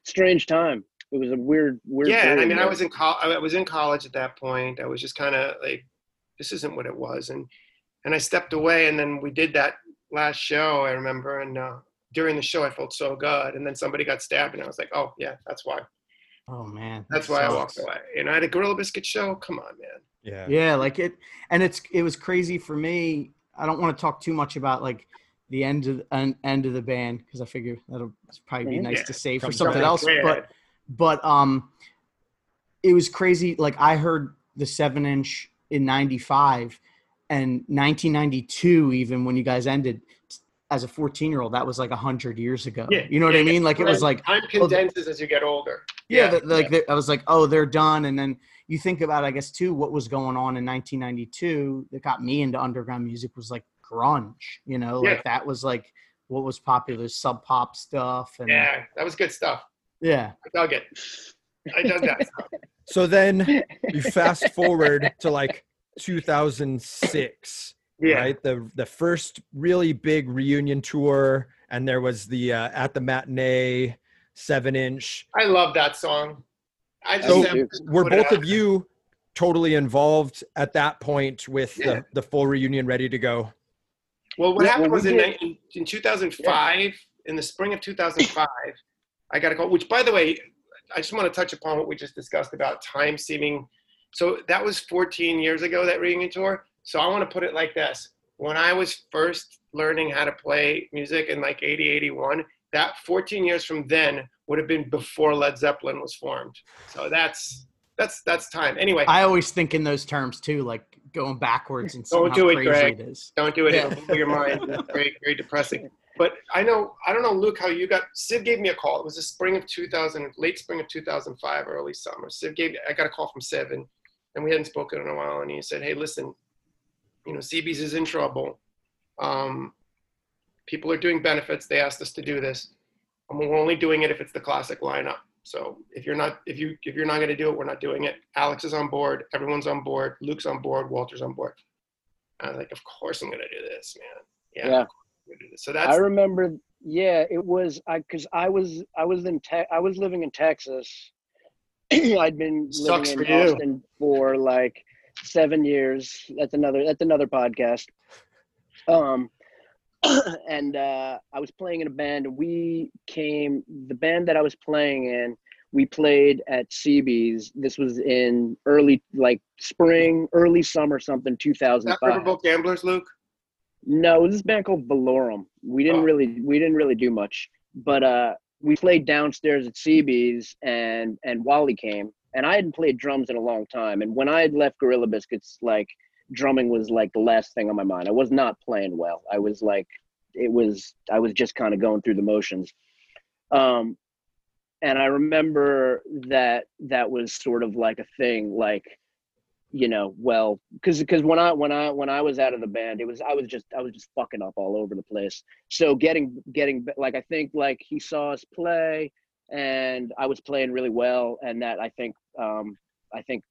Strange time. It was a weird, weird. Yeah, I mean I was in col- I was in college at that point. I was just kind of like this isn't what it was and and I stepped away and then we did that last show I remember and uh during the show I felt so good and then somebody got stabbed and I was like, "Oh, yeah, that's why." Oh man. That's that why I walked away. You know, I had a Gorilla Biscuit show. Come on, man. Yeah. Yeah, like it, and it's it was crazy for me. I don't want to talk too much about like the end of end, end of the band because I figure that'll probably be nice Yeah. to save for Comes something else. red. But but um, it was crazy. Like I heard the seven inch in '95 and 1992, even when you guys ended. As a 14 year old, that was like hundred years ago. Yeah, you know what yeah, I mean? yeah. Like it was like time oh, the- as you get older. yeah, the- like the- I was like, oh, they're done. And then you think about, I guess, too, what was going on in 1992 that got me into underground music was like grunge. You know, Yeah. like that was like what was popular, sub pop stuff, and Yeah, that was good stuff. yeah, I dug it. I dug that stuff. So then you fast forward to like 2006, Yeah. right? The the first really big reunion tour, and there was the uh, at the matinee seven inch. I love that song. I just So were both of you totally involved at that point with Yeah. the, the full reunion ready to go? Well, what Yeah, happened was in, in in 2005, in the spring of 2005, I got a call. Which, by the way, I just want to touch upon what we just discussed about time seeming. So that was 14 years ago that reunion tour. So I want to put it like this: when I was first learning how to play music in like 80, 81, that 14 years from then would have been before Led Zeppelin was formed. So that's that's that's time. Anyway, I always think in those terms too, like going backwards and Don't seeing do it, Greg. it. Don't do it. Yeah. It'll blow your mind. It's very, very depressing. But I know, I don't know, Luke, how you got. Civ gave me a call. It was the spring of 2000, late spring of 2005, early summer. Civ gave. I got a call from Civ, and, and we hadn't spoken in a while. And he said, "Hey, listen, you know, CB's is in trouble. Um, people are doing benefits. They asked us to do this, and we're only doing it if it's the classic lineup. So if you're not, if you, if you're not going to do it, we're not doing it. Alex is on board. Everyone's on board. Luke's on board. Walter's on board." I was like, of course I'm gonna do this, man. Yeah. Yeah. of course I'm gonna do this. So I that's remember. Yeah, it was I because I was I was in te- I was living in Texas. I'd been Sucks living for in you. Austin for like seven years. That's another. That's another podcast. Um, and uh, I was playing in a band. and We came. The band that I was playing in we played at CB's. This was in early, like spring, early summer, something, that 2005. Riverboat Gamblers, Luke? No, it was this band called Valorum. We didn't Oh. really we didn't really do much, but uh, we played downstairs at CB's, and and Wally came, and I hadn't played drums in a long time. And when I had left Gorilla Biscuits, like drumming was like the last thing on my mind. I was not playing well. I was like, it was I was just kind of going through the motions. Um, and I remember that that was sort of like a thing, like you know well because because when i when i when i was out of the band it was i was just i was just fucking up all over the place so getting getting like i think like he saw us play and i was playing really well and that i think um i think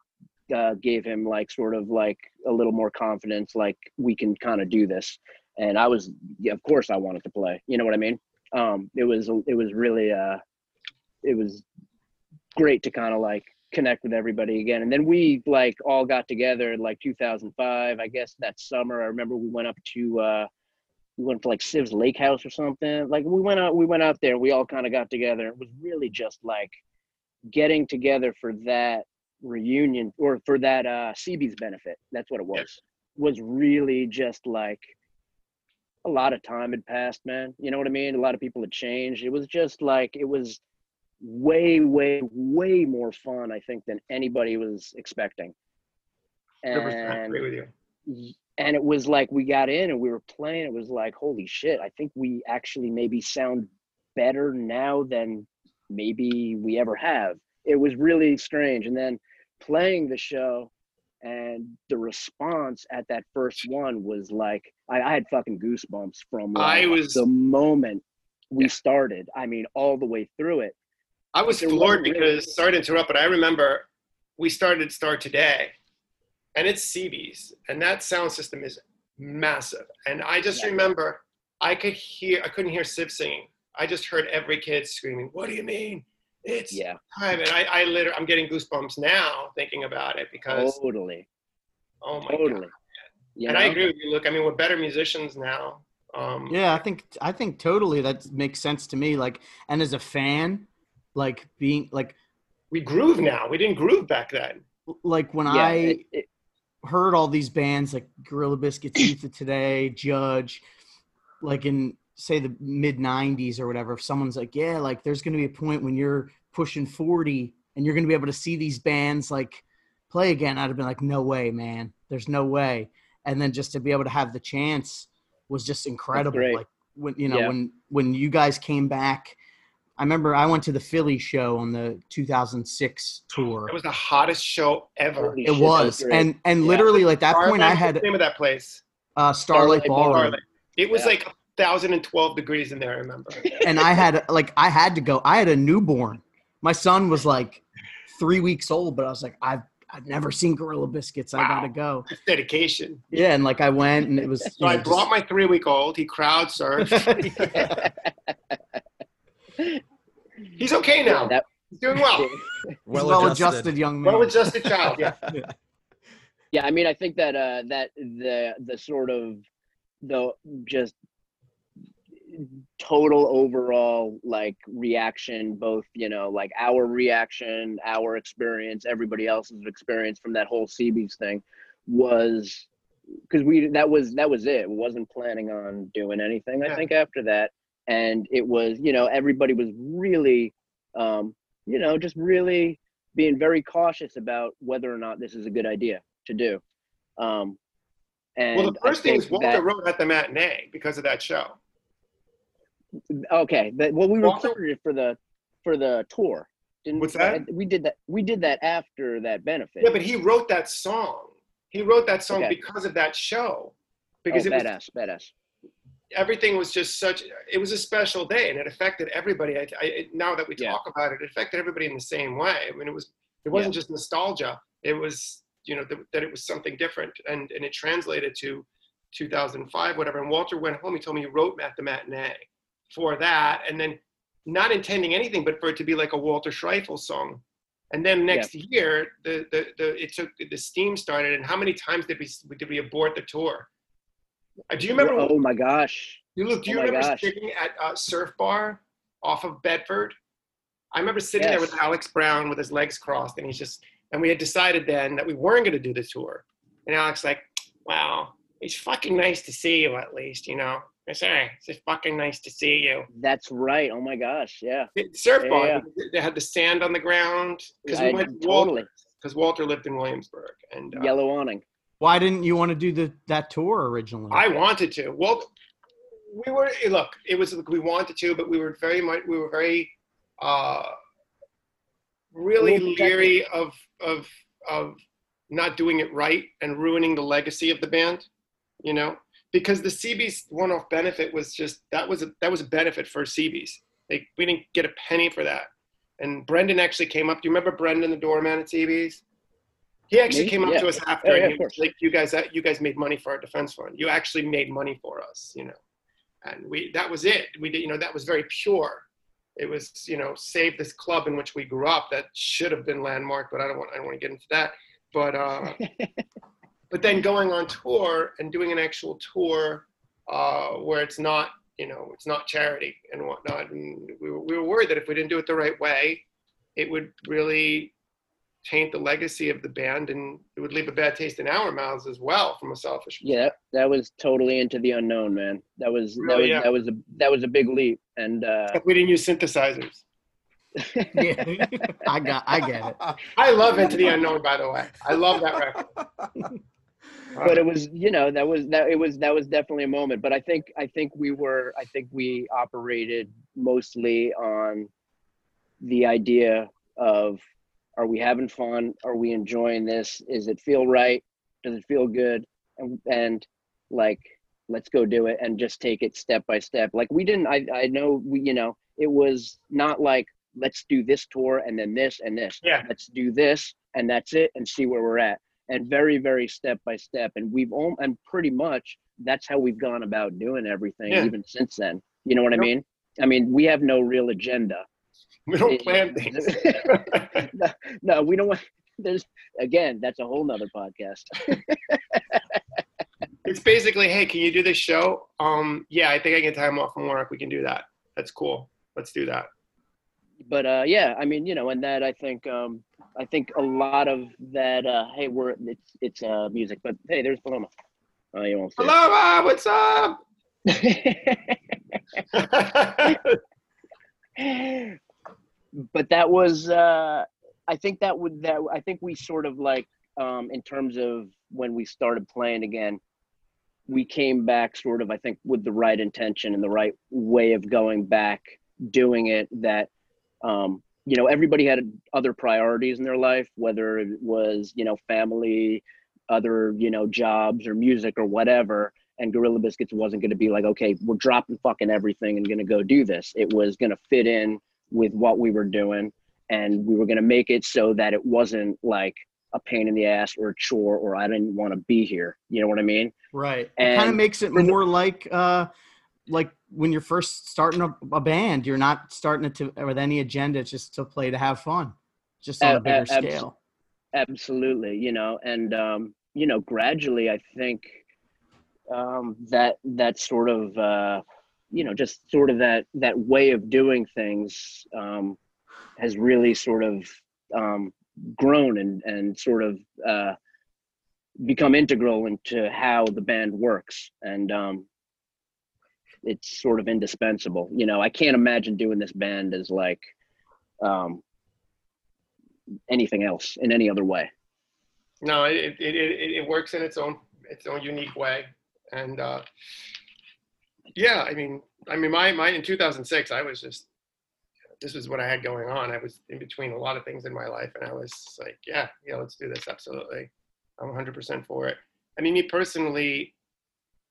uh, gave him like sort of like a little more confidence like we can kind of do this and i was yeah, of course i wanted to play you know what i mean um it was it was really uh it was great to kind of like connect with everybody again. And then we like all got together in like 2005, I guess that summer. I remember we went up to uh we went to like Civ's Lake House or something. Like we went out we went out there we all kind of got together. It was really just like getting together for that reunion or for that uh CB's benefit. That's what it was. Was really just like a lot of time had passed, man. You know what I mean? A lot of people had changed. It was just like it was way, way, way more fun, I think, than anybody was expecting. 100%, I agree with you. And it was like we got in and we were playing. It was like, holy shit! I think we actually maybe sound better now than maybe we ever have. It was really strange. And then playing the show and the response at that first one was like I, I had fucking goosebumps from like, I was- the moment we Yeah. started. I mean, all the way through it. I was floored really- because sorry to interrupt, but I remember we started Start Today, and it's CB's, and that sound system is massive. And I just Yeah. remember I could hear I couldn't hear Civ singing. I just heard every kid screaming, "What do you mean? It's Yeah, time!" And I, I literally, I'm getting goosebumps now thinking about it because totally, oh my totally. god. You And I agree with you. Look, I mean, we're better musicians now. Um, Yeah, I think I think totally that makes sense to me. Like, and as a fan, like being like we groove now. We didn't groove back then. like when Yeah, I it- it- heard all these bands like Gorilla Biscuits, Youth of Today, Judge, like in say the mid '90s or whatever. If someone's like, "Yeah, like there's going to be a point when you're pushing 40 and you're going to be able to see these bands like play again," I'd have been like, "No way, man. There's no way." And then just to be able to have the chance was just incredible. Like when you know Yeah. when when you guys came back. I remember I went to the Philly show on the 2006 tour. It was the hottest show ever. Holy It shit, was, and and Yeah. literally like that Starlight, point, I had the name of that place. uh, Starlight, Starlight Ballroom, Starlight. It was Yeah. like 1,012 degrees in there. I remember. and I had like I had to go. I had a newborn. My son was like three weeks old, but I was like, I've I've never seen Gorilla Biscuits. I gotta go. It's dedication. Yeah, and like I went, and it was. So I brought my three-week-old. He crowd surfed. He's okay now. Yeah, that, He's doing well. well adjusted young man. Well-adjusted child. Yeah. yeah, I mean, I think that uh, that the the sort of the just total overall like reaction, both you know, like our reaction, our experience, everybody else's experience from that whole CB's thing was because we that was that was it. wasn't planning on doing anything. I think after that, and it was you know everybody was really, um, you know, just really being very cautious about whether or not this is a good idea to do. Um, and Well, the first thing is Walter that- wrote at the matinee because of that show. okay, that, well, we Walter- recorded it for the for the tour. Didn't What's that? We did that. We did that after that benefit. Yeah, but he wrote that song. He wrote that song Okay. because of that show. oh, Because it was badass, badass. Everything was just such it was a special day and it affected everybody. I, I, now that we Yeah. talk about it it affected everybody in the same way. I mean it was it wasn't just nostalgia. It was you know th- that it was something different and and it translated to 2005 whatever. And walter went home he told me he wrote at the matinee for that and then not intending anything but for it to be like a walter schreifel song. And then next year the, the the it took the steam started and how many times did we did we abort the tour do you remember Oh my gosh. you look, do you Oh remember gosh. sitting at a surf bar off of Bedford? I remember sitting there with Alex Brown with his legs crossed, and he's just, and we had decided then that we weren't going to do the tour. And Alex like, wow, it's fucking nice to see you at least, you know. I say, it's just fucking nice to see you. That's right. Oh my gosh. Yeah. Surfboard, Yeah, they had the sand on the ground because we went totally. Walter, because Walter lived in Williamsburg, and uh, Yellow awning. Why didn't you want to do the that tour originally? I wanted to. Well, we were eh, look. It was we wanted to, but we were very much. We were very, uh, really little leery of of of not doing it right and ruining the legacy of the band. You know, because the CB's one-off benefit was just that was a that was a benefit for CB's. Like we didn't get a penny for that. And Brendan actually came up. Do you remember Brendan, the doorman at CB's? He actually Me? came up Yeah. to us after, Yeah, yeah, and he was like, "You guys, uh, you guys made money for our defense fund. You actually made money for us, you know." And we, that was it. We did, you know, that was very pure. It was, you know, save this club in which we grew up. That should have been landmark, but I don't want, I don't want to get into that. But, uh, but then going on tour and doing an actual tour uh, where it's not, you know, it's not charity and whatnot. And we were, we were worried that if we didn't do it the right way, it would really taint the legacy of the band and it would leave a bad taste in our mouths as well from a selfish Yeah, that, that was totally into the unknown, man. That was that was yeah. that was a that was a big leap. And uh we didn't use synthesizers. yeah, I got, I get it. I love Into the Unknown, by the way. I love that record. but it was you know that was that it was that was definitely a moment but i think i think we were i think we operated mostly on the idea of are we having fun? Are we enjoying this? Is it feel right? Does it feel good? And, and like let's go do it and just take it step by step. Like we didn't i i know we you know it was not like let's do this tour and then this and this. Yeah. let's do this and that's it and see where we're at. And very very step by step. And we've all and pretty much that's how we've gone about doing everything Yeah. even since then. You know what i mean? I mean we have no real agenda We don't plan things. no, no we don't want there's again that's a whole nother podcast it's basically, hey, can you do this show? Um, yeah, I think I can time off from work. We can do that. That's cool. Let's do that. but uh yeah i mean you know and that i think um i think a lot of that uh hey we're it's it's uh music but hey there's paloma oh you won't see it. What's up? but that was uh i think that would that i think we sort of like um in terms of when we started playing again we came back sort of i think with the right intention and the right way of going back doing it that um you know everybody had other priorities in their life whether it was you know family other you know jobs or music or whatever. And gorilla biscuits wasn't going to be like okay we're dropping fucking everything and going to go do this. It was going to fit in with what we were doing and we were going to make it so that it wasn't like a pain in the ass or a chore or i didn't want to be here you know what i mean Right. It kind of makes it more like uh like when you're first starting a, a band, you're not starting it to with any agenda, it's just to play to have fun, just on A- a bigger a- abs- scale. absolutely you know and um you know gradually i think um that that sort of uh you know just sort of that that way of doing things um has really sort of um grown and and sort of uh become integral into how the band works. And um it's sort of indispensable. You know i can't imagine doing this band as like um anything else in any other way. No, it, it, it, it works in its own its own unique way, and uh, yeah, I mean, I mean, my my in 2006, I was just this was what I had going on. I was in between a lot of things in my life, and I was like, yeah, yeah, let's do this. Absolutely, I'm 100% for it. I mean, me personally,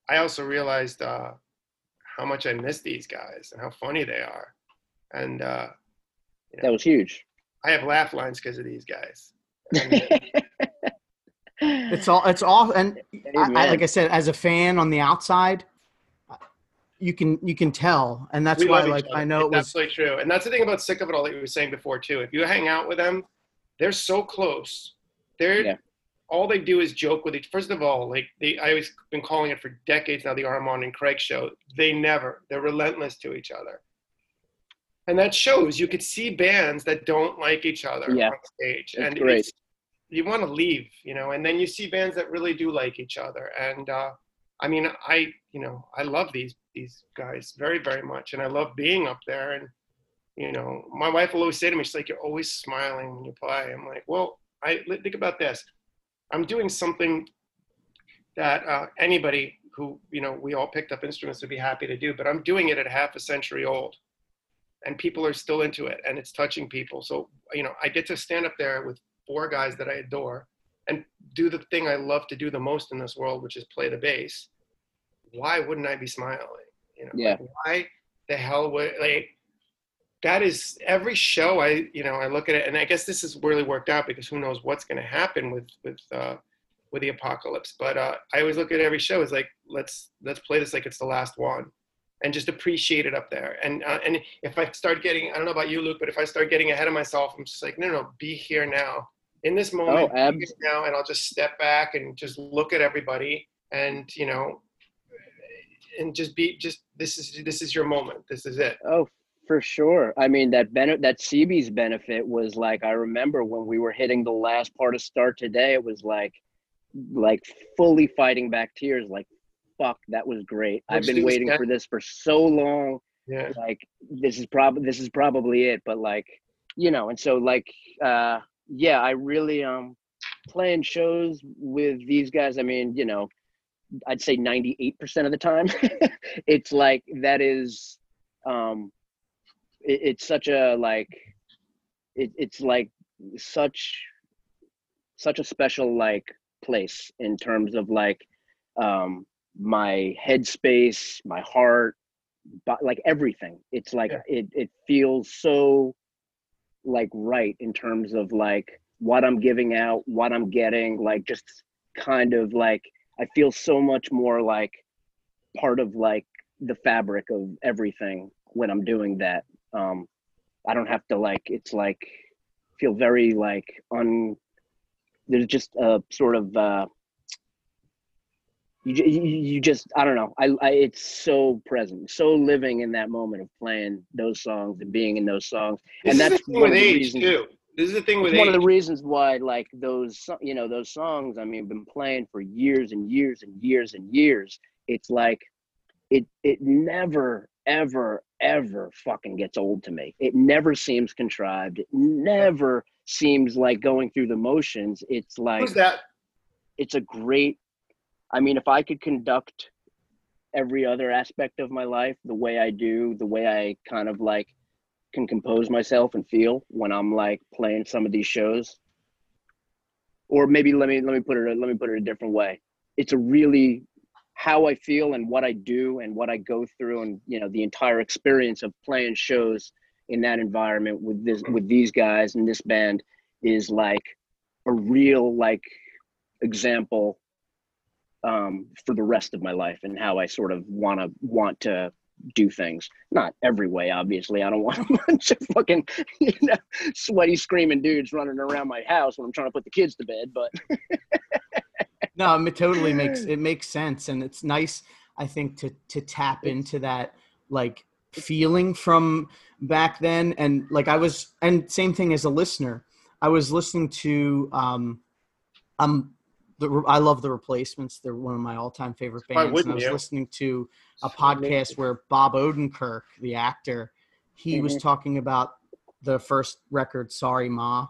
I also realized uh, how much I miss these guys and how funny they are, and uh, that was huge I have laugh lines because of these guys. And, It's all it's all and I, I, like I said, as a fan on the outside, you can you can tell, and that's we why like other. I know it was absolutely true, and that's the thing about sick of it all that you were saying before too. If you hang out with them, they're so close. They're Yeah. all they do is joke with each. First of all, like they, I always been calling it for decades now, the Armand and Craig show. They never, they're relentless to each other. and that shows. You could see bands that don't like each other Yeah. on stage, It's and great. it's, you want to leave, you know. And then you see bands that really do like each other, and uh, I mean, I you know, I love these these guys very very much, and I love being up there. And you know, my wife will always say to me, she's like, "You're always smiling when you play." I'm like, "Well, I think about this. I'm doing something that uh, anybody who you know we all picked up instruments would be happy to do, but I'm doing it at half a century old." and people are still into it and it's touching people so you know i get to stand up there with four guys that i adore and do the thing i love to do the most in this world which is play the bass why wouldn't i be smiling you know Yeah. like, why the hell would like that is every show i you know i look at it and i guess this has really worked out because who knows what's going to happen with with uh with the apocalypse but uh i always look at every show as like let's let's play this like it's the last one and just appreciate it up there. And uh, and if I start getting, I don't know about you, Luke, but if I start getting ahead of myself, I'm just like, no, no, be here now, in this moment, Oh, here now, and I'll just step back and just look at everybody, and you know, and just be, just this is this is your moment, this is it. Oh, for sure. I mean, that benefit, that CB's benefit was like, I remember when we were hitting the last part of Start Today, it was like, like fully fighting back tears. Like, fuck, that was great. I've been waiting that- for this for so long. Yeah, Like, this is probably this is probably it. But like, you know, and so like, uh, yeah, I really um playing shows with these guys. I mean, you know, I'd say ninety eight percent of the time, it's like that is um it, it's such a like it, it's like such such a special like place in terms of like um my headspace my heart but like everything it's like Yeah. it it feels so like right in terms of like what i'm giving out what i'm getting like just kind of like i feel so much more like part of like the fabric of everything when i'm doing that. Um i don't have to like it's like feel very like un there's just a sort of uh you, you, you just i don't know. I, I it's so present so living in that moment of playing those songs and being in those songs. This and that's the thing one with of the age reasons too. This is the thing with one of the reasons why like those you know those songs i mean have been playing for years and years and years and years. It's like it it never ever ever fucking gets old to me. It never seems contrived. It never seems like going through the motions. It's like Who's that? it's a great i mean if i could conduct every other aspect of my life the way i do the way i kind of like can compose myself and feel when i'm like playing some of these shows or maybe let me let me put it let me put it a different way. It's a really how i feel and what i do and what i go through and you know the entire experience of playing shows in that environment with this with these guys and this band is like a real like example um, for the rest of my life and how I sort of want to want to do things. Not every way, obviously. I don't want a bunch of fucking you know sweaty screaming dudes running around my house when I'm trying to put the kids to bed. But No, it totally makes it makes sense, and it's nice. I think to to tap into that like feeling from back then, and like I was, and same thing as a listener. I was listening to um, um, the I love the Replacements. They're one of my all time favorite bands. And I was you? listening to a podcast where Bob Odenkirk, the actor, he was Mhm. talking about the first record, Sorry Ma,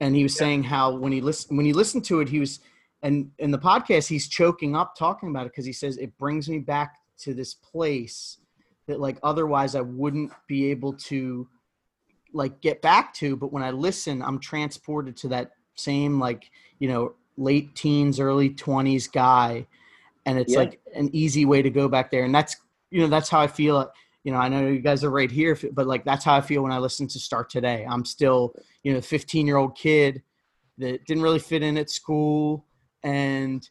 and he was saying how when he listened when he listened to it, he was and in the podcast he's choking up talking about it because he says it brings me back to this place that like otherwise I wouldn't be able to like get back to but when I listen I'm transported to that same like you know late teens early 20s guy and it's Yeah. like an easy way to go back there and that's you know that's how I feel you know I know you guys are right here but like that's how I feel when I listen to start today I'm still you know 15 year old kid that didn't really fit in at school and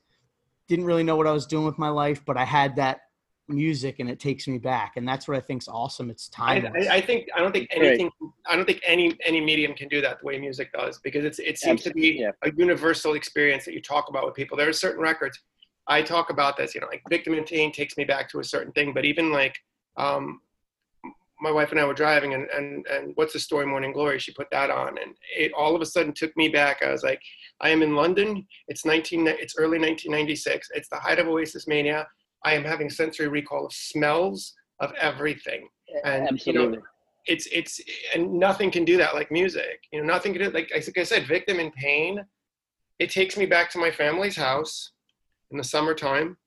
didn't really know what I was doing with my life, but I had that music and it takes me back. And that's what I think's awesome. It's I, timeless. I, I think I don't think Right. anything I don't think any any medium can do that the way music does because it's it seems to be Yeah. a universal experience that you talk about with people. There are certain records I talk about this, you know, like Victim in Pain takes me back to a certain thing, but even like um, my wife and I were driving, and and and what's the story, Morning Glory? She put that on, and it all of a sudden took me back. I was like, I am in London. It's 19. It's early 1996. It's the height of Oasis mania. I am having sensory recall of smells of everything, and Absolutely. you know, it's it's and nothing can do that like music. You know, nothing can do like like I said, victim in pain. It takes me back to my family's house in the summertime,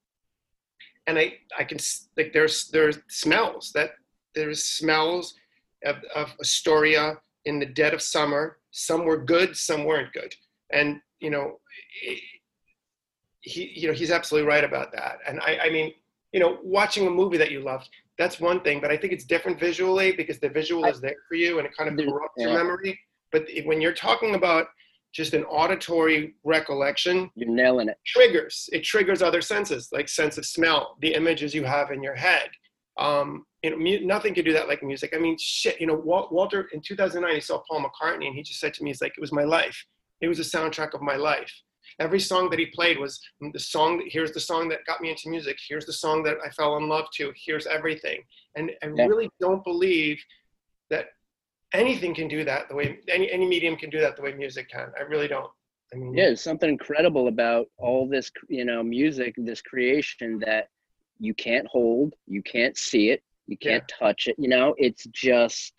and I I can like there's there's smells that there's smells of, of Astoria in the dead of summer. Some were good, some weren't good, and you know. It, he you know he's absolutely right about that. And i i mean you know watching a movie that you loved that's one thing but i think it's different visually because the visual is there for you and it kind of corrupts your memory. But when you're talking about just an auditory recollection You're nailing it. triggers it triggers other senses like sense of smell the images you have in your head. Um you know mu- nothing can do that like music. I mean shit you know Wal- walter in 2009 he saw paul mccartney and he just said to me he's like it was my life. It was a soundtrack of my life every song that he played was the song here's the song that got me into music here's the song that i fell in love to here's everything and i Yeah. really don't believe that anything can do that the way any, any medium can do that the way music can i really don't i mean Yeah, there's something incredible about all this, you know, music, this creation that you can't hold, you can't see it, you can't touch it. You know, it's just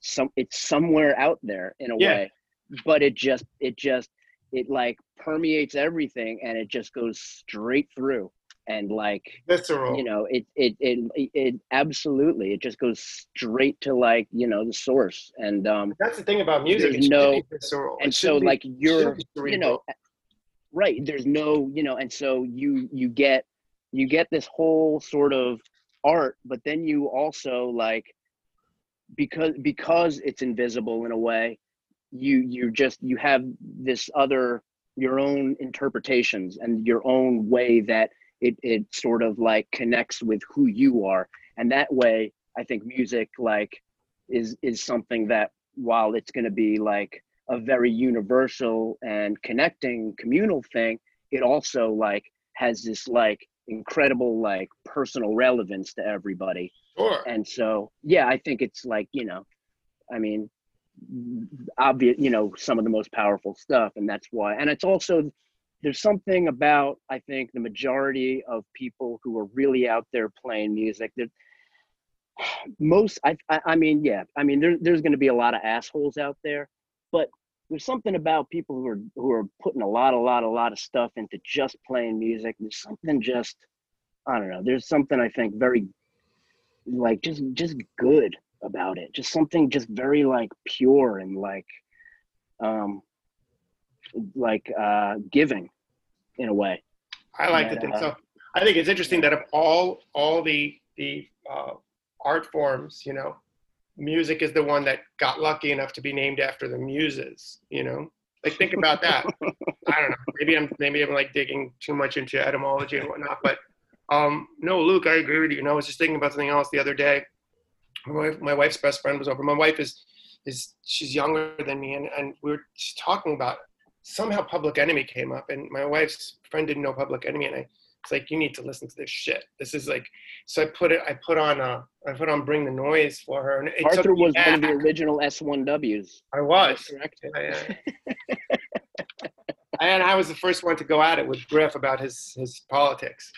some, it's somewhere out there in a Yeah. way, but it just, it just, it like permeates everything, and it just goes straight through, and like, visceral you know, it, it, it, it, absolutely, it just goes straight to like, you know, the source, and um, That's the thing about music. There's no- visceral. And so be- like you're you know right there's no you know and so you you get you get this whole sort of art but then you also like because because it's invisible in a way you you just you have this other your own interpretations and your own way that it it sort of like connects with who you are and that way i think music like is is something that while it's going to be like a very universal and connecting communal thing it also like has this like incredible like personal relevance to everybody Sure. and so yeah i think it's like you know i mean obvious you know some of the most powerful stuff and that's why. And it's also there's something about i think the majority of people who are really out there playing music that most I, I i mean yeah i mean there, there's going to be a lot of assholes out there but there's something about people who are who are putting a lot a lot a lot of stuff into just playing music. There's something just i don't know there's something i think very like just just good about it just something just very like pure and like um like uh giving in a way I like to think uh, so. I think it's interesting that of all all the the uh, art forms, you know, music is the one that got lucky enough to be named after the muses. You know, like think about that. I don't know. Maybe I'm maybe I'm like digging too much into etymology and whatnot, but um, no, Luke, I agree with you. You know, I was just thinking about something else the other day. My, my wife's best friend was over. My wife is is she's younger than me, and and we were just talking about somehow Public Enemy came up, and my wife's friend didn't know Public Enemy, and I it's like you need to listen to this shit. This is like so I put it I put on uh I put on Bring the Noise for her, and it arthur was one of the original s1ws I was. correct I, uh, and I was the first one to go at it with Griff about his his politics.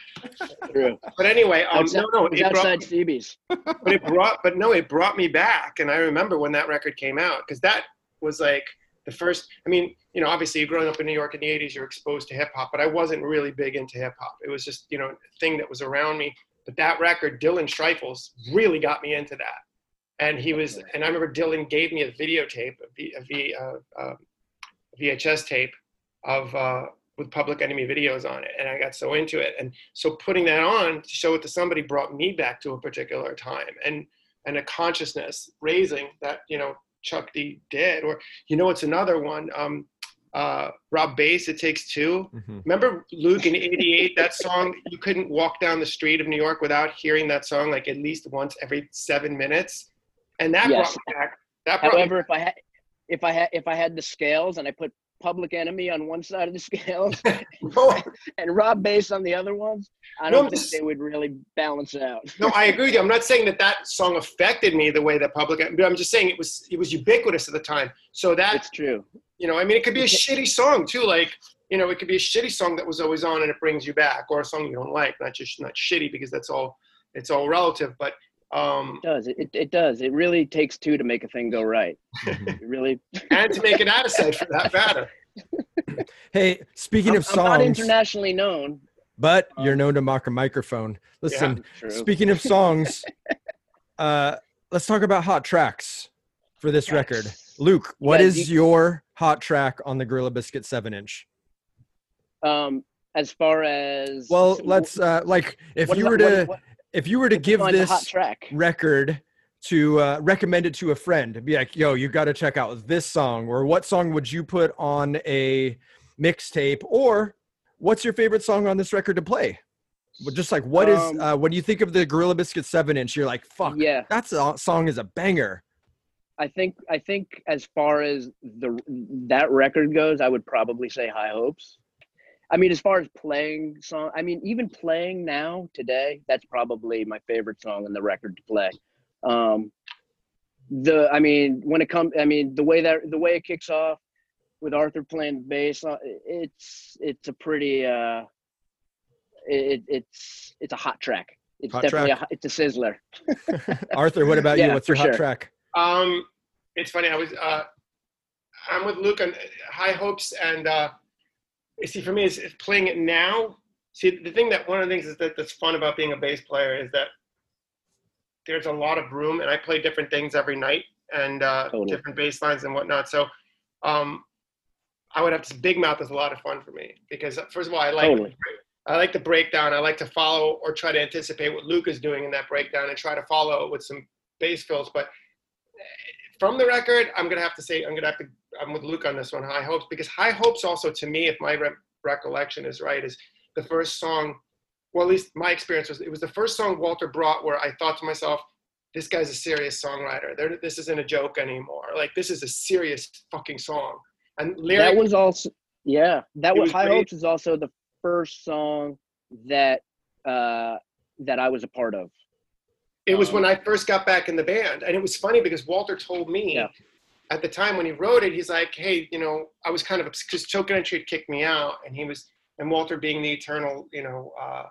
True. But anyway, um, outside, no, no, it was brought, outside Stevie's. but it brought, but no, it brought me back, and I remember when that record came out because that was like the first. I mean, you know, obviously, growing up in New York in the '80s, you're exposed to hip hop, but I wasn't really big into hip hop. It was just you know a thing that was around me. But that record, Dylan Streifels, really got me into that. And he was, and I remember Dylan gave me a videotape, a, v, a v, uh, uh, VHS tape of uh, with Public Enemy videos on it, and I got so into it. And so putting that on to show it to somebody brought me back to a particular time and and a consciousness raising that you know Chuck D did. Or you know, it's another one. Um, uh, Rob Base, It Takes Two. Mhm. Remember Luke in '88? that song you couldn't walk down the street of New York without hearing that song like at least once every seven minutes, and that Yes. brought me back. That brought me However, if I had if I had if I had the scales and I put Public Enemy on one side of the scale no, and Rob Base on the other ones, I don't I'm think they would really balance out. no, I agree with you. I'm not saying that that song affected me the way that public, but I'm just saying it was it was ubiquitous at the time. So that It's true. you know, I mean, it could be a shitty song too. Like you know, it could be a shitty song that was always on and it brings you back, or a song you don't like, not just not shitty because that's all it's all relative. But um, It does. It, it, it does. It really takes two to make a thing go right. It really. and to make it out of sight for that matter. Hey, speaking I'm, of I'm not internationally known. but you're known to mock a microphone. Listen, True. speaking of songs, uh, let's talk about hot tracks for this record. Luke, what Yeah, is you- your hot track on the Gorilla Biscuit seven inch? Um, as far as Well, let's uh, like if you were to what- what- if you were to give this track. record to uh, recommend it to a friend, be like, "Yo, you got to check out this song," or "What song would you put on a mixtape?" Or "What's your favorite song on this record to play?" But just like, what is Um, uh, when you think of the Gorilla Biscuit seven inch, you're like, "Fuck, Yeah, that song is a banger." I think I think as far as the that record goes, I would probably say High Hopes. I mean, as far as playing song, I mean, even playing now today, that's probably my favorite song on the record to play. Um, the I mean, when it comes, I mean, the way that the way it kicks off with Arthur playing bass, uh, it's it's a pretty uh, it, it's it's a hot track. It's Hot definitely track. a, it's a sizzler. Arthur, what about you? What's your hot sure. track? Um, it's funny. I was uh, I'm with Luke on High Hopes, and uh, you see, for me, is is playing it now. See, the thing that one of the things is that that's fun about being a bass player is that there's a lot of room, and I play different things every night and uh, Totally. different bass lines and whatnot. So, um, I would have to. Big Mouth is a lot of fun for me because uh, first of all, I like Totally. I like the breakdown. I like to follow or try to anticipate what Luke is doing in that breakdown and try to follow with some bass fills. But from the record, I'm gonna have to say I'm gonna have to. I'm with Luke on this one. High Hopes because High Hopes also to me, if my re- recollection is right, is the first song. Well, at least my experience was it was the first song Walter brought where I thought to myself, "This guy's a serious songwriter. There, this isn't a joke anymore. Like this is a serious fucking song." And lyric, that was also yeah that was was high great. hopes is also the first song that uh that i was a part of It was Um, when I first got back in the band, and it was funny because Walter told me Yeah. At the time when he wrote it, he's like, "Hey, you know, I was kind of because Token Entry had kicked me out, and he was, and Walter being the eternal, you know, uh,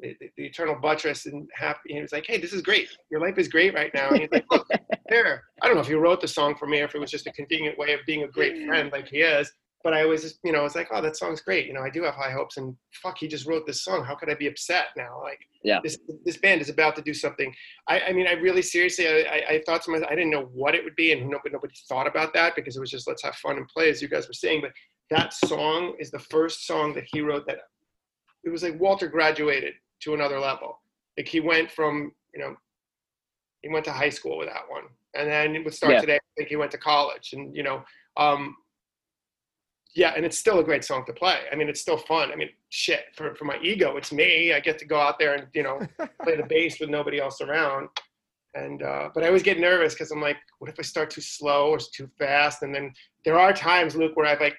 the, the- the eternal buttress and happy, he was like, "Hey, this is great. Your life is great right now." And he's like, "Look, there. I don't know if he wrote the song for me or if it was just a convenient way of being a great friend like he is." But I always, just, you know, it's like, "Oh, that song's great. You know, I do have high hopes." And fuck, he just wrote this song. How could I be upset now? Like, Yeah. this this band is about to do something I, I mean, I really seriously, I, I, I thought to myself, I didn't know what it would be, and nobody, nobody thought about that because it was just let's have fun and play, as you guys were saying. But that song is the first song that he wrote that it was like Walter graduated to another level. Like he went from, you know, he went to high school with that one, and then it would start Yeah. today. I think he went to college, and you know, um, yeah, and it's still a great song to play. I mean, it's still fun. I mean, shit for for my ego, it's me. I get to go out there and you know play the bass with nobody else around. And uh, but I always get nervous because I'm like, what if I start too slow or too fast? And then there are times, Luke, where I've like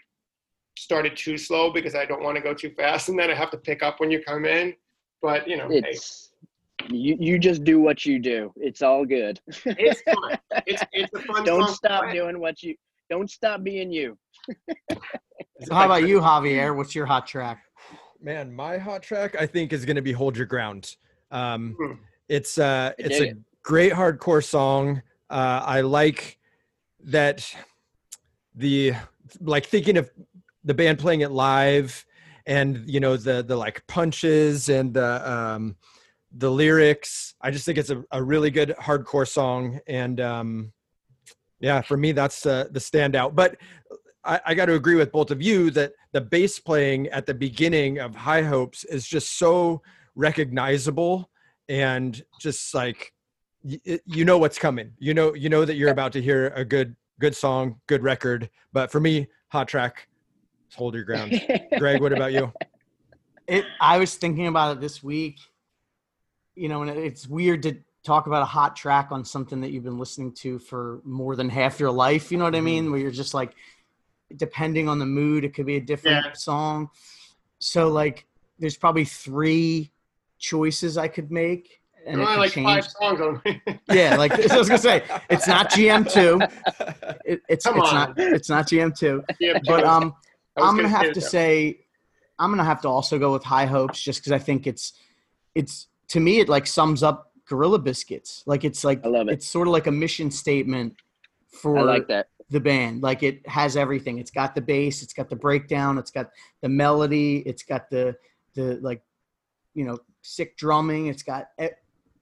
started too slow because I don't want to go too fast, and then I have to pick up when you come in. But you know, hey, it's you, you just do what you do it's all good it's fun. It's it's a fun. don't song stop doing what you don't stop being you So how about you, Javier? What's your hot track? Man, my hot track I think is going to be "Hold Your Ground." Um, Hmm. it's uh, it's a it. great hardcore song. Uh, I like that the like thinking of the band playing it live, and you know the the like punches and the um, the lyrics. I just think it's a, a really good hardcore song, and um, yeah, for me that's uh, the standout. But I, I got to agree with both of you that the bass playing at the beginning of High Hopes is just so recognizable and just like y- you know what's coming. You know, you know that you're about to hear a good good song, good record. But for me, hot track, hold your ground. Greg, what about you? It. I was thinking about it this week. You know, and it's weird to talk about a hot track on something that you've been listening to for more than half your life. You know what I mean? Mm-hmm. Where you're just like, depending on the mood, it could be a different Yeah. song. So like, there's probably three choices I could make, and it only like change. five songs on. Yeah, like I was gonna say, it's not GM two. It, it's Come it's on. not it's not GM two. But um, I'm gonna have to though. say, I'm gonna have to also go with High Hopes, just because I think it's, it's to me it like sums up Gorilla Biscuits. Like it's like I love it. it's sort of like a mission statement for I like that. The band. Like it has everything. It's got the bass, it's got the breakdown, it's got the melody, it's got the the like, you know, sick drumming. It's got a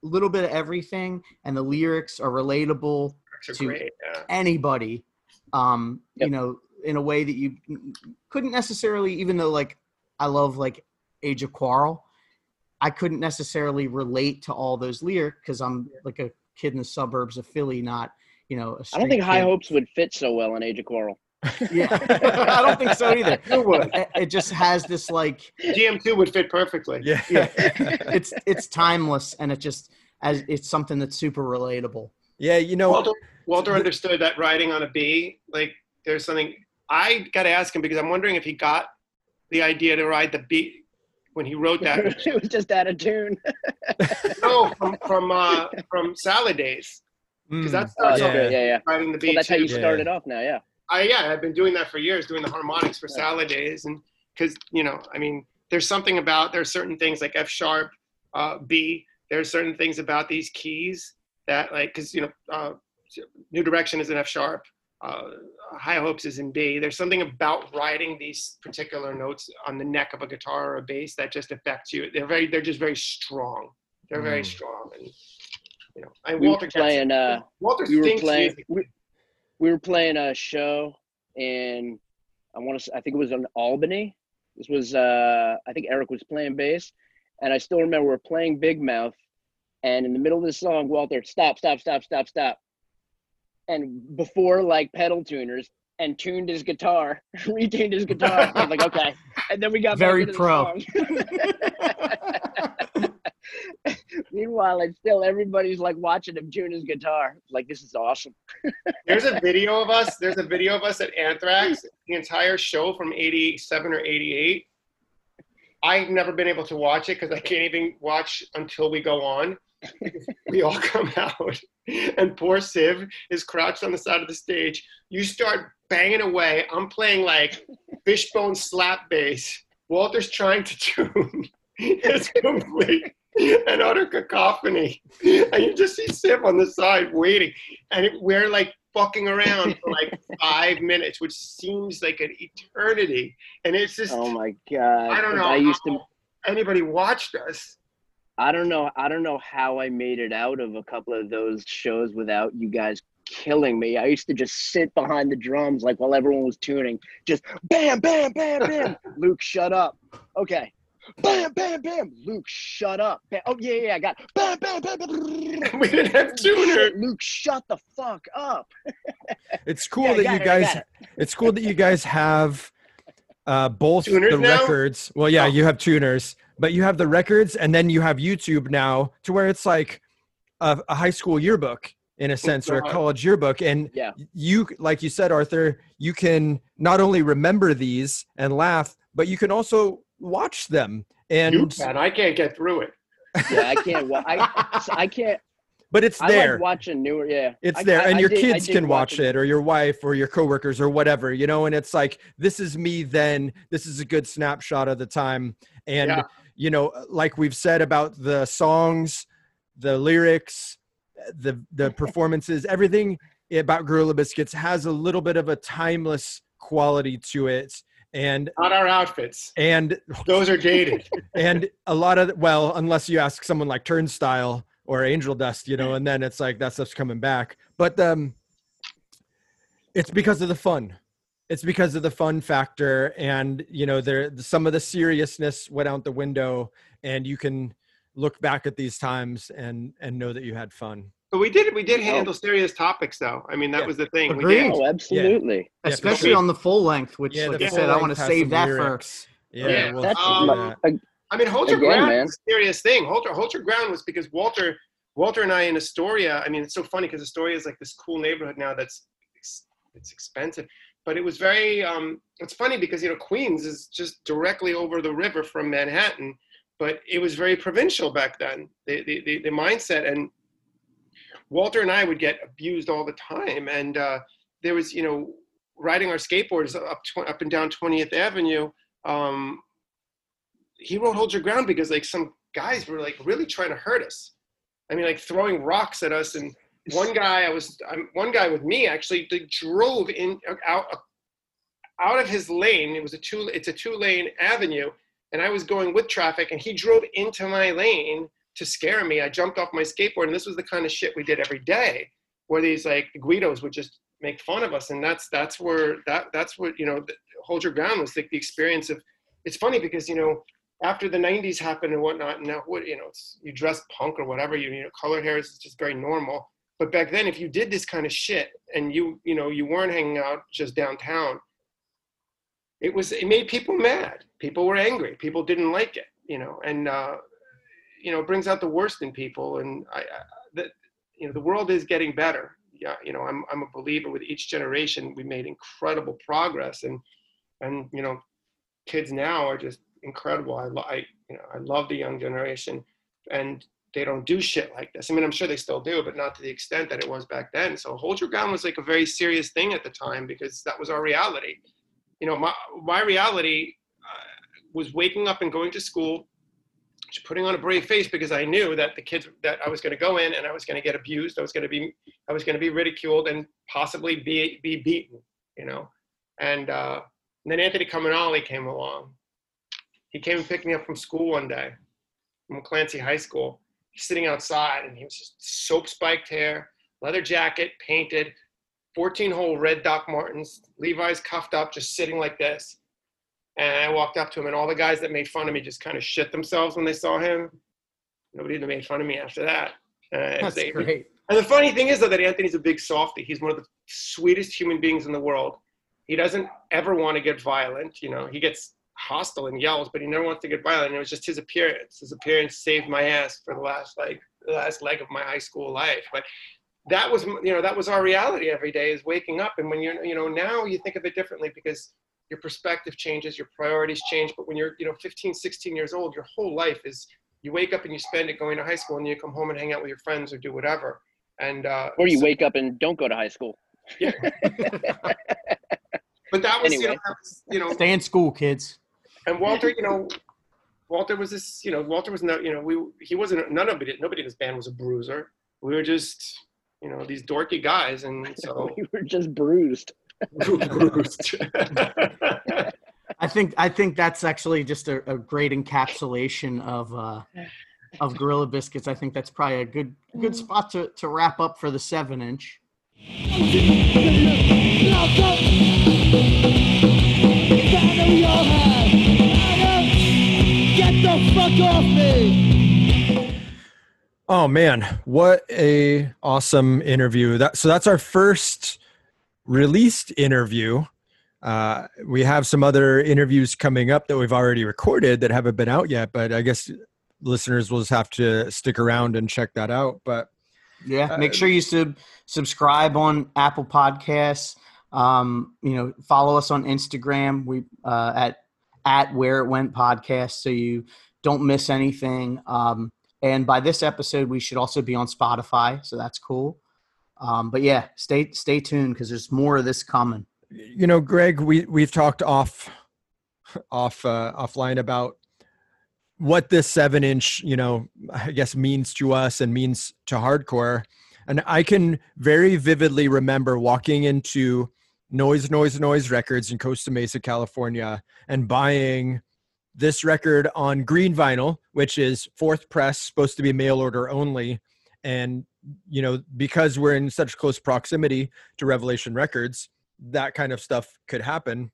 little bit of everything, and the lyrics are relatable are to- great. Yeah. anybody um you know in a way that you couldn't necessarily even though like i love like age of quarrel i couldn't necessarily relate to all those lyrics because i'm like a kid in the suburbs of philly not you know a I don't street think High. Hopes would fit so well in Age of Quarrel. yeah i don't think so either Who would? it, it just has this like GM2 would fit perfectly. yeah. Yeah. it's it's timeless and it just as it's something that's super relatable yeah, you know, Walter, Walter understood that riding on a bee, like there's something. I got to ask him because I'm wondering if he got the idea to ride the bee when he wrote that. it was just out of tune. no, from from uh, from Salad Days because mm, that Oh, Yeah. off yeah, yeah, yeah. riding the bee. Well, that's how you too. Yeah. started off now, yeah. I yeah, I've been doing that for years, doing the harmonics for Salad Days, and because you know, I mean, there's something about there's certain things like F sharp, uh, B. There's certain things about these keys that like because you know, uh, New Direction is in F sharp, uh, High Hopes is in B. There's something about riding these particular notes on the neck of a guitar or a bass that just affects you. They're very, they're just very strong. They're very Mm. strong, and you know, and We were Walter gets- playing uh Walter we were playing we, we were playing a show in I want to I think it was in Albany. This was uh I think Eric was playing bass and I still remember we are playing Big Mouth and in the middle of the song Walter stop stop stop stop stop. And before like pedal tuners and tuned his guitar retuned his guitar. I was like okay. And then we got Very pro. Meanwhile, it's still everybody's like watching him tune his guitar. Like this is awesome. There's a video of us. There's a video of us at Anthrax, the entire show from '87 or '88. I've never been able to watch it because I can't even watch until we go on. we all come out, and poor Civ is crouched on the side of the stage. You start banging away. I'm playing like fishbone slap bass. Walter's trying to tune. It's complete and utter cacophony. And you just see Civ on the side waiting and it, we're like fucking around for like five minutes, which seems like an eternity. And it's just, Oh my god! I don't know. I used to. Anybody watched us? I don't know. I don't know how I made it out of a couple of those shows without you guys killing me. I used to just sit behind the drums like while everyone was tuning, just bam, bam, bam, bam. Luke, shut up. Okay. Bam, bam, bam. Luke, shut up. Bam. Oh yeah, yeah, I got. Bam, bam, bam, bam. We didn't have tuners. Luke, shut the fuck up. it's cool Yeah, that you it, guys it. it's cool that you guys have uh both Tuners the now? records well yeah Oh. you have tuners but you have the records and then you have youtube now to where it's like a, a high school yearbook in a sense or a college yearbook and Yeah. you like you said arthur you can not only remember these and laugh but you can also watch them You and can. I can't get through it. Yeah, I can't. Wa- I I can't. but it's there. I there like watching newer. Yeah, it's I- there I- and I your did- kids did can watch it or your wife or your coworkers or whatever you know and it's like this is me then this is a good snapshot of the time and Yeah. you know like we've said about the songs the lyrics the the performances everything about gorilla biscuits has a little bit of a timeless quality to it and Not our outfits. and Those are dated. and a lot of well unless you ask someone like turnstile or angel dust you know and then it's like that stuff's coming back but um it's because of the fun it's because of the fun factor and you know there some of the seriousness went out the window and you can look back at these times and and know that you had fun but we did we did handle serious topics though. I mean, that Yeah. was the thing. We Agreed. did. Oh, absolutely. Yeah, especially for- on the full length which yeah like i said i want to save some that for lyrics. yeah, Yeah, we'll That's um, that. I mean, hold your Again, ground man. was a serious thing. Hold your, hold your ground was because Walter, Walter and I in Astoria. I mean, it's so funny because Astoria is like this cool neighborhood now that's ex- it's expensive. but it was very. Um, it's funny because you know Queens is just directly over the river from Manhattan, but it was very provincial back then. The the the, the mindset and Walter and I would get abused all the time, and uh, there was you know riding our skateboards up tw- up and down 20th Avenue. Um, he wrote "Hold Your Ground" because like some guys were like really trying to hurt us. I mean, like throwing rocks at us. And one guy, I was I'm, one guy with me actually they drove in out out of his lane. It was a two it's a two lane avenue, and I was going with traffic, and he drove into my lane to scare me. I jumped off my skateboard, and this was the kind of shit we did every day, where these like Guidos would just make fun of us, and that's that's where that that's what you know. Hold your ground was like the experience of. It's funny because you know after the 90s happened and whatnot and now what you know you dress punk or whatever you, you know colored hair is just very normal but back then if you did this kind of shit and you you know you weren't hanging out just downtown it was it made people mad people were angry people didn't like it you know and uh you know brings out the worst in people and i, I that you know the world is getting better yeah you know i'm i'm a believer with each generation we made incredible progress and and you know kids now are just incredible. I, I, you know, I love the young generation, and they don't do shit like this. I mean, I'm sure they still do, but not to the extent that it was back then. So hold your ground was like a very serious thing at the time because that was our reality. You know, my my reality uh, was waking up and going to school, putting on a brave face because I knew that the kids that I was going to go in and I was going to get abused. I was going to be I was going to be ridiculed and possibly be be beaten. You know, and, uh, and then Anthony Caminale came along he came and picked me up from school one day from Clancy High School. He's sitting outside and he was just soap spiked hair, leather jacket, painted, 14 hole red Doc Martens, Levi's cuffed up, just sitting like this. And I walked up to him, and all the guys that made fun of me just kind of shit themselves when they saw him. Nobody even made fun of me after that. Uh, That's they, great. And the funny thing is, though, that Anthony's a big softy. He's one of the sweetest human beings in the world. He doesn't ever want to get violent. You know, he gets hostile and yells, but he never wants to get violent. And it was just his appearance. His appearance saved my ass for the last like the last leg of my high school life. But that was you know that was our reality every day is waking up. And when you're you know now you think of it differently because your perspective changes, your priorities change. But when you're you know 15, 16 years old, your whole life is you wake up and you spend it going to high school, and you come home and hang out with your friends or do whatever. And uh, or you so, wake up and don't go to high school. Yeah. but that was, anyway. you know, that was, you know, stay in school, kids and Walter, you know, Walter was this, you know, Walter was not, you know, we he wasn't none of it. Nobody in his band was a bruiser. We were just, you know, these dorky guys, and so we were just bruised. Bruised. I think I think that's actually just a, a great encapsulation of uh, of Gorilla Biscuits. I think that's probably a good good spot to, to wrap up for the seven inch. the fuck off me. Oh man, what a awesome interview. That so that's our first released interview. Uh, we have some other interviews coming up that we've already recorded that haven't been out yet, but I guess listeners will just have to stick around and check that out. But yeah, uh, make sure you sub subscribe on Apple Podcasts. Um, you know, follow us on Instagram. We uh, at at Where It Went podcast so you don't miss anything. Um, and by this episode, we should also be on Spotify, so that's cool. Um, but yeah, stay stay tuned because there's more of this coming. You know, Greg, we we've talked off off uh, offline about what this seven inch, you know, I guess means to us and means to hardcore. And I can very vividly remember walking into Noise Noise Noise Records in Costa Mesa, California, and buying this record on green vinyl, which is fourth press, supposed to be mail order only. And, you know, because we're in such close proximity to Revelation Records, that kind of stuff could happen.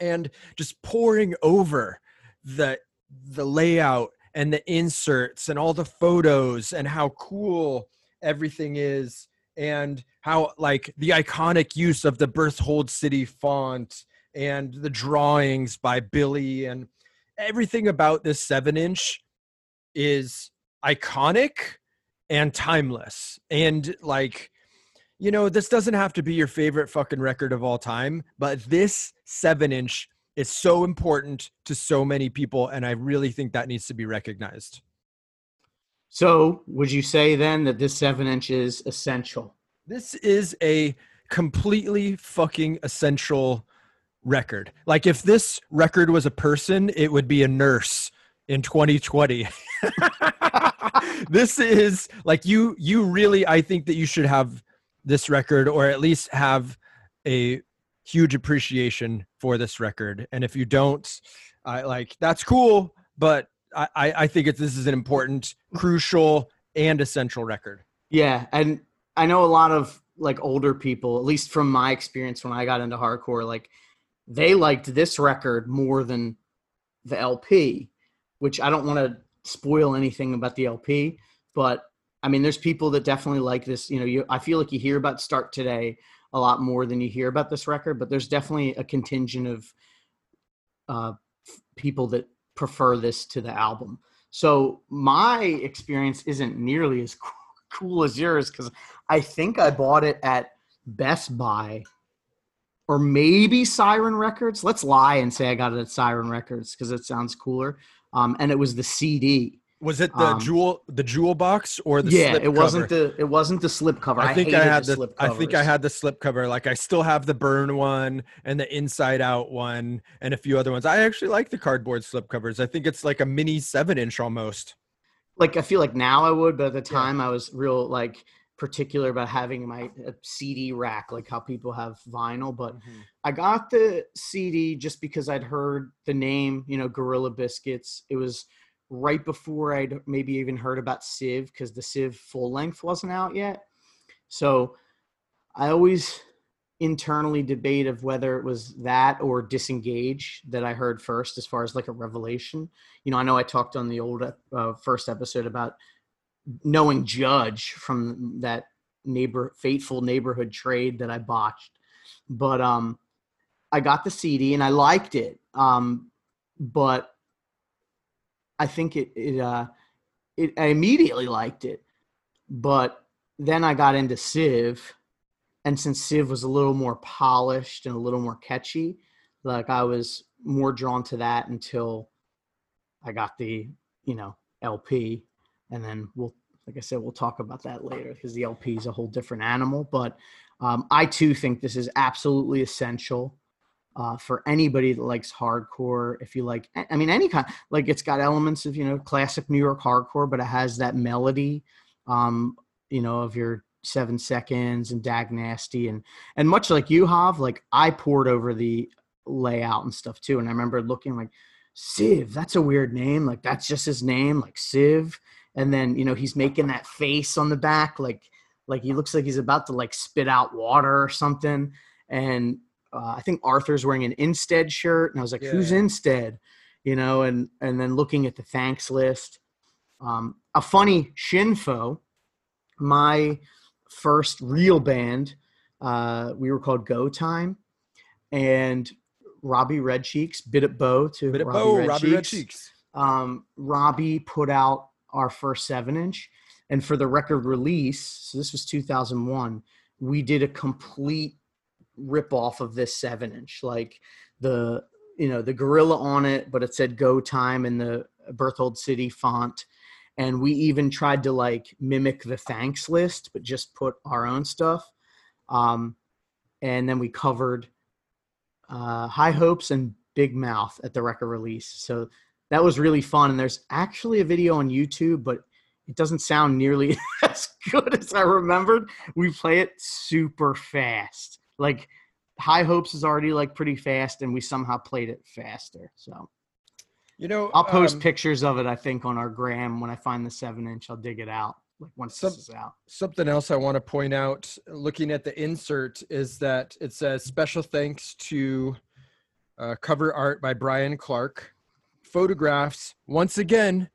And just pouring over the the layout and the inserts and all the photos and how cool everything is and how like the iconic use of the Berthold City font and the drawings by Billy and everything about this seven inch is iconic and timeless and like you know, this doesn't have to be your favorite fucking record of all time, but this seven inch is so important to so many people. And I really think that needs to be recognized. So, would you say then that this seven inch is essential? This is a completely fucking essential record. Like, if this record was a person, it would be a nurse in 2020. this is like you you really I think that you should have this record or at least have a huge appreciation for this record. And if you don't, I like that's cool, but I, I think this is an important, crucial, and essential record. Yeah, and I know a lot of like older people, at least from my experience when I got into hardcore, like they liked this record more than the LP, which I don't want to spoil anything about the LP, but I mean, there's people that definitely like this. You know, you I feel like you hear about Start Today a lot more than you hear about this record, but there's definitely a contingent of uh, people that prefer this to the album. So my experience isn't nearly as cool as yours because I think I bought it at Best Buy or maybe Siren Records. Let's lie and say I got it at Siren Records because it sounds cooler. Um, and it was the CD. Was it the um, jewel the jewel box or the yeah? it wasn't the it wasn't the slip cover. I, I think I had the, the I think I had the slip cover. Like I still have the burn one and the inside out one and a few other ones. I actually like the cardboard slip covers. I think it's like a mini seven inch almost. Like I feel like now I would, but at the time yeah. I was real like particular about having my CD rack, like how people have vinyl. But mm-hmm. I got the CD just because I'd heard the name, you know, Gorilla Biscuits. It was right before I'd maybe even heard about Civ because the Civ full length wasn't out yet. So I always internally debate of whether it was that or disengage that I heard first as far as like a revelation. You know, I know I talked on the old uh, first episode about knowing Judge from that neighbor fateful neighborhood trade that I botched. But um I got the CD and I liked it. Um but I think it it uh it I immediately liked it. But then I got into Civ and since Civ was a little more polished and a little more catchy, like I was more drawn to that until I got the, you know, LP and then we'll like I said, we'll talk about that later because the LP is a whole different animal. But um, I too think this is absolutely essential uh, for anybody that likes hardcore. If you like, I mean, any kind, like it's got elements of, you know, classic New York hardcore, but it has that melody, um, you know, of your seven seconds and Dag Nasty. And, and much like you have, like I poured over the layout and stuff too. And I remember looking like, Civ, that's a weird name. Like that's just his name, like Civ. And then, you know, he's making that face on the back, like, like he looks like he's about to like spit out water or something. And uh, I think Arthur's wearing an Instead shirt, and I was like, yeah. "Who's Instead?" You know, and and then looking at the thanks list. Um, a funny shinfo, my first real band, uh, we were called Go Time, and Robbie Red Cheeks, Bit at Bow to Bit Robbie, Bow, Red, Robbie Cheeks. Red Cheeks. Um, Robbie put out our first seven inch, and for the record release, so this was 2001. We did a complete rip off of this seven inch, like the you know the gorilla on it, but it said "Go Time" in the Berthold City font, and we even tried to like mimic the thanks list, but just put our own stuff. Um, and then we covered uh, High Hopes and Big Mouth at the record release. So that was really fun. And there's actually a video on YouTube, but it doesn't sound nearly as good as I remembered. We play it super fast like High Hopes is already like pretty fast, and we somehow played it faster. So, you know, I'll post um, pictures of it. I think on our gram when I find the seven inch, I'll dig it out. Like once some, this is out. Something else I want to point out, looking at the insert, is that it says special thanks to uh, cover art by Brian Clark, photographs once again,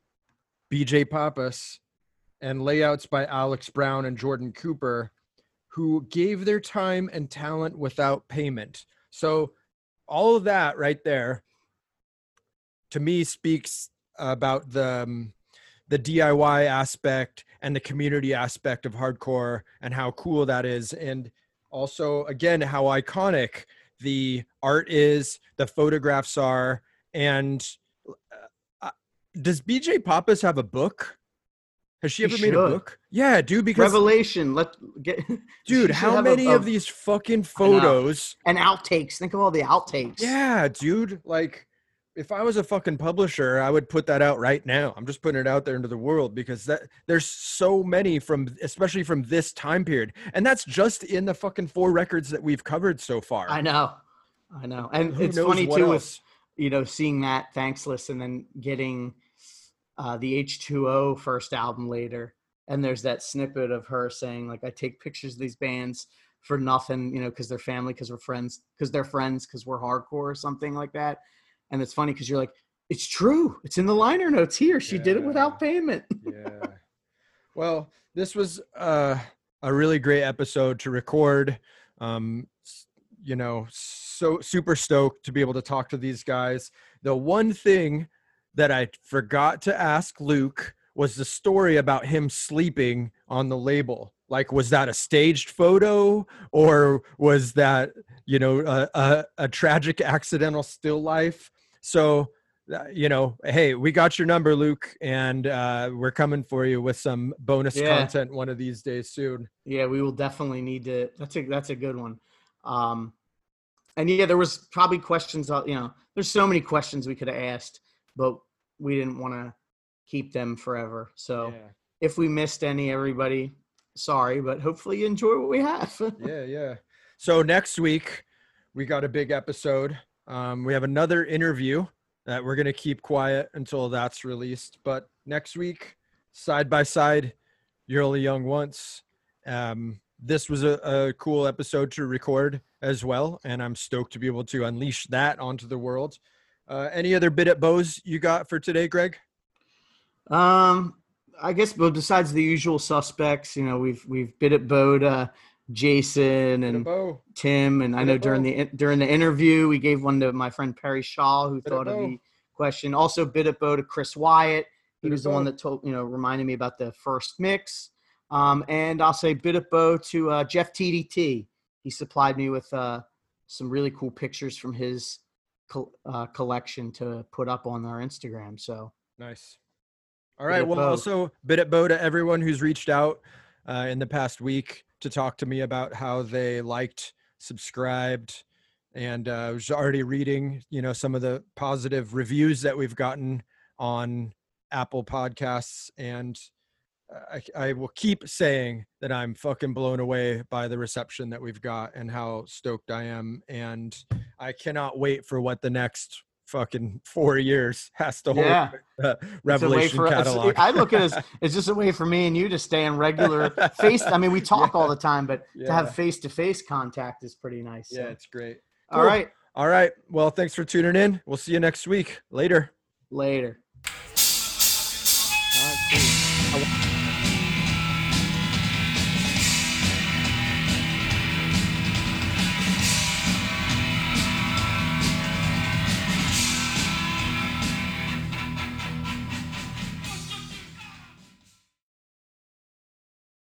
BJ Papas, and layouts by Alex Brown and Jordan Cooper who gave their time and talent without payment. So, all of that right there to me speaks about the um, the DIY aspect and the community aspect of hardcore and how cool that is and also again how iconic the art is, the photographs are and does BJ Papas have a book? Has she He ever made a book? Yeah, dude. Because Revelation. Let get dude, how have a- many a- of these fucking photos? and outtakes. Think of all the outtakes. Yeah, dude. Like, if I was a fucking publisher, I would put that out right now. I'm just putting it out there into the world because that there's so many from, especially from this time period, and that's just in the fucking four records that we've covered so far. I know. I know. And Who it's funny too else? with you know seeing that thanks list and then getting uh, the H2O first album later. And there's that snippet of her saying like I take pictures of these bands for nothing, you know, because they're family, because we're friends, because they're friends, because we're hardcore or something like that. And it's funny because you're like, it's true. It's in the liner notes here. She did it without payment. yeah. Well, this was uh, a really great episode to record. Um, you know, so super stoked to be able to talk to these guys. The one thing that I forgot to ask Luke was the story about him sleeping on the label. Like, was that a staged photo or was that, you know, a, a, a tragic accidental still life? So, uh, you know, hey, we got your number, Luke, and uh, we're coming for you with some bonus Yeah. content one of these days soon. Yeah, we will definitely need to. That's a that's a good one. Um, and yeah, there was probably questions. uh, You know, there's so many questions we could have asked, but we didn't want to keep them forever. So Yeah. if we missed any, everybody, sorry, but hopefully you enjoy what we have. yeah, yeah. So next week we got a big episode. Um, we have another interview that we're gonna keep quiet until that's released. But next week, side by side, you're only young once. Um, this was a, a cool episode to record as well, and I'm stoked to be able to unleash that onto the world. Uh, any other bit at bows you got for today, Greg? Um, I guess, but besides the usual suspects, you know, we've we've bit at Boda, Jason, and. Tim, and I know during the during the interview we gave one to my friend Perry Shaw, who thought of the question. Also, bit at Bo to Chris Wyatt. He was the one that told you know reminded me about the first mix. Um, and I'll say bit at Bo to uh, Jeff TDT. He supplied me with uh, some really cool pictures from his col- uh, collection to put up on our Instagram. So Nice. All right. Well, bow. also bit at bow to everyone who's reached out uh, in the past week to talk to me about how they liked, subscribed, and uh, I was already reading, you know, some of the positive reviews that we've gotten on Apple Podcasts, and I, I will keep saying that I'm fucking blown away by the reception that we've got and how stoked I am, and I cannot wait for what the next fucking four years has to hold. Yeah. Uh, It's a way Revelation for- catalog. I look at it as it's just a way for me and you to stay in regular face. I mean, we talk all the time, but to have face to face contact is pretty nice. yeah, so. it's great. All Cool. right. All right. Well, thanks for tuning in. We'll see you next week. Later. Later.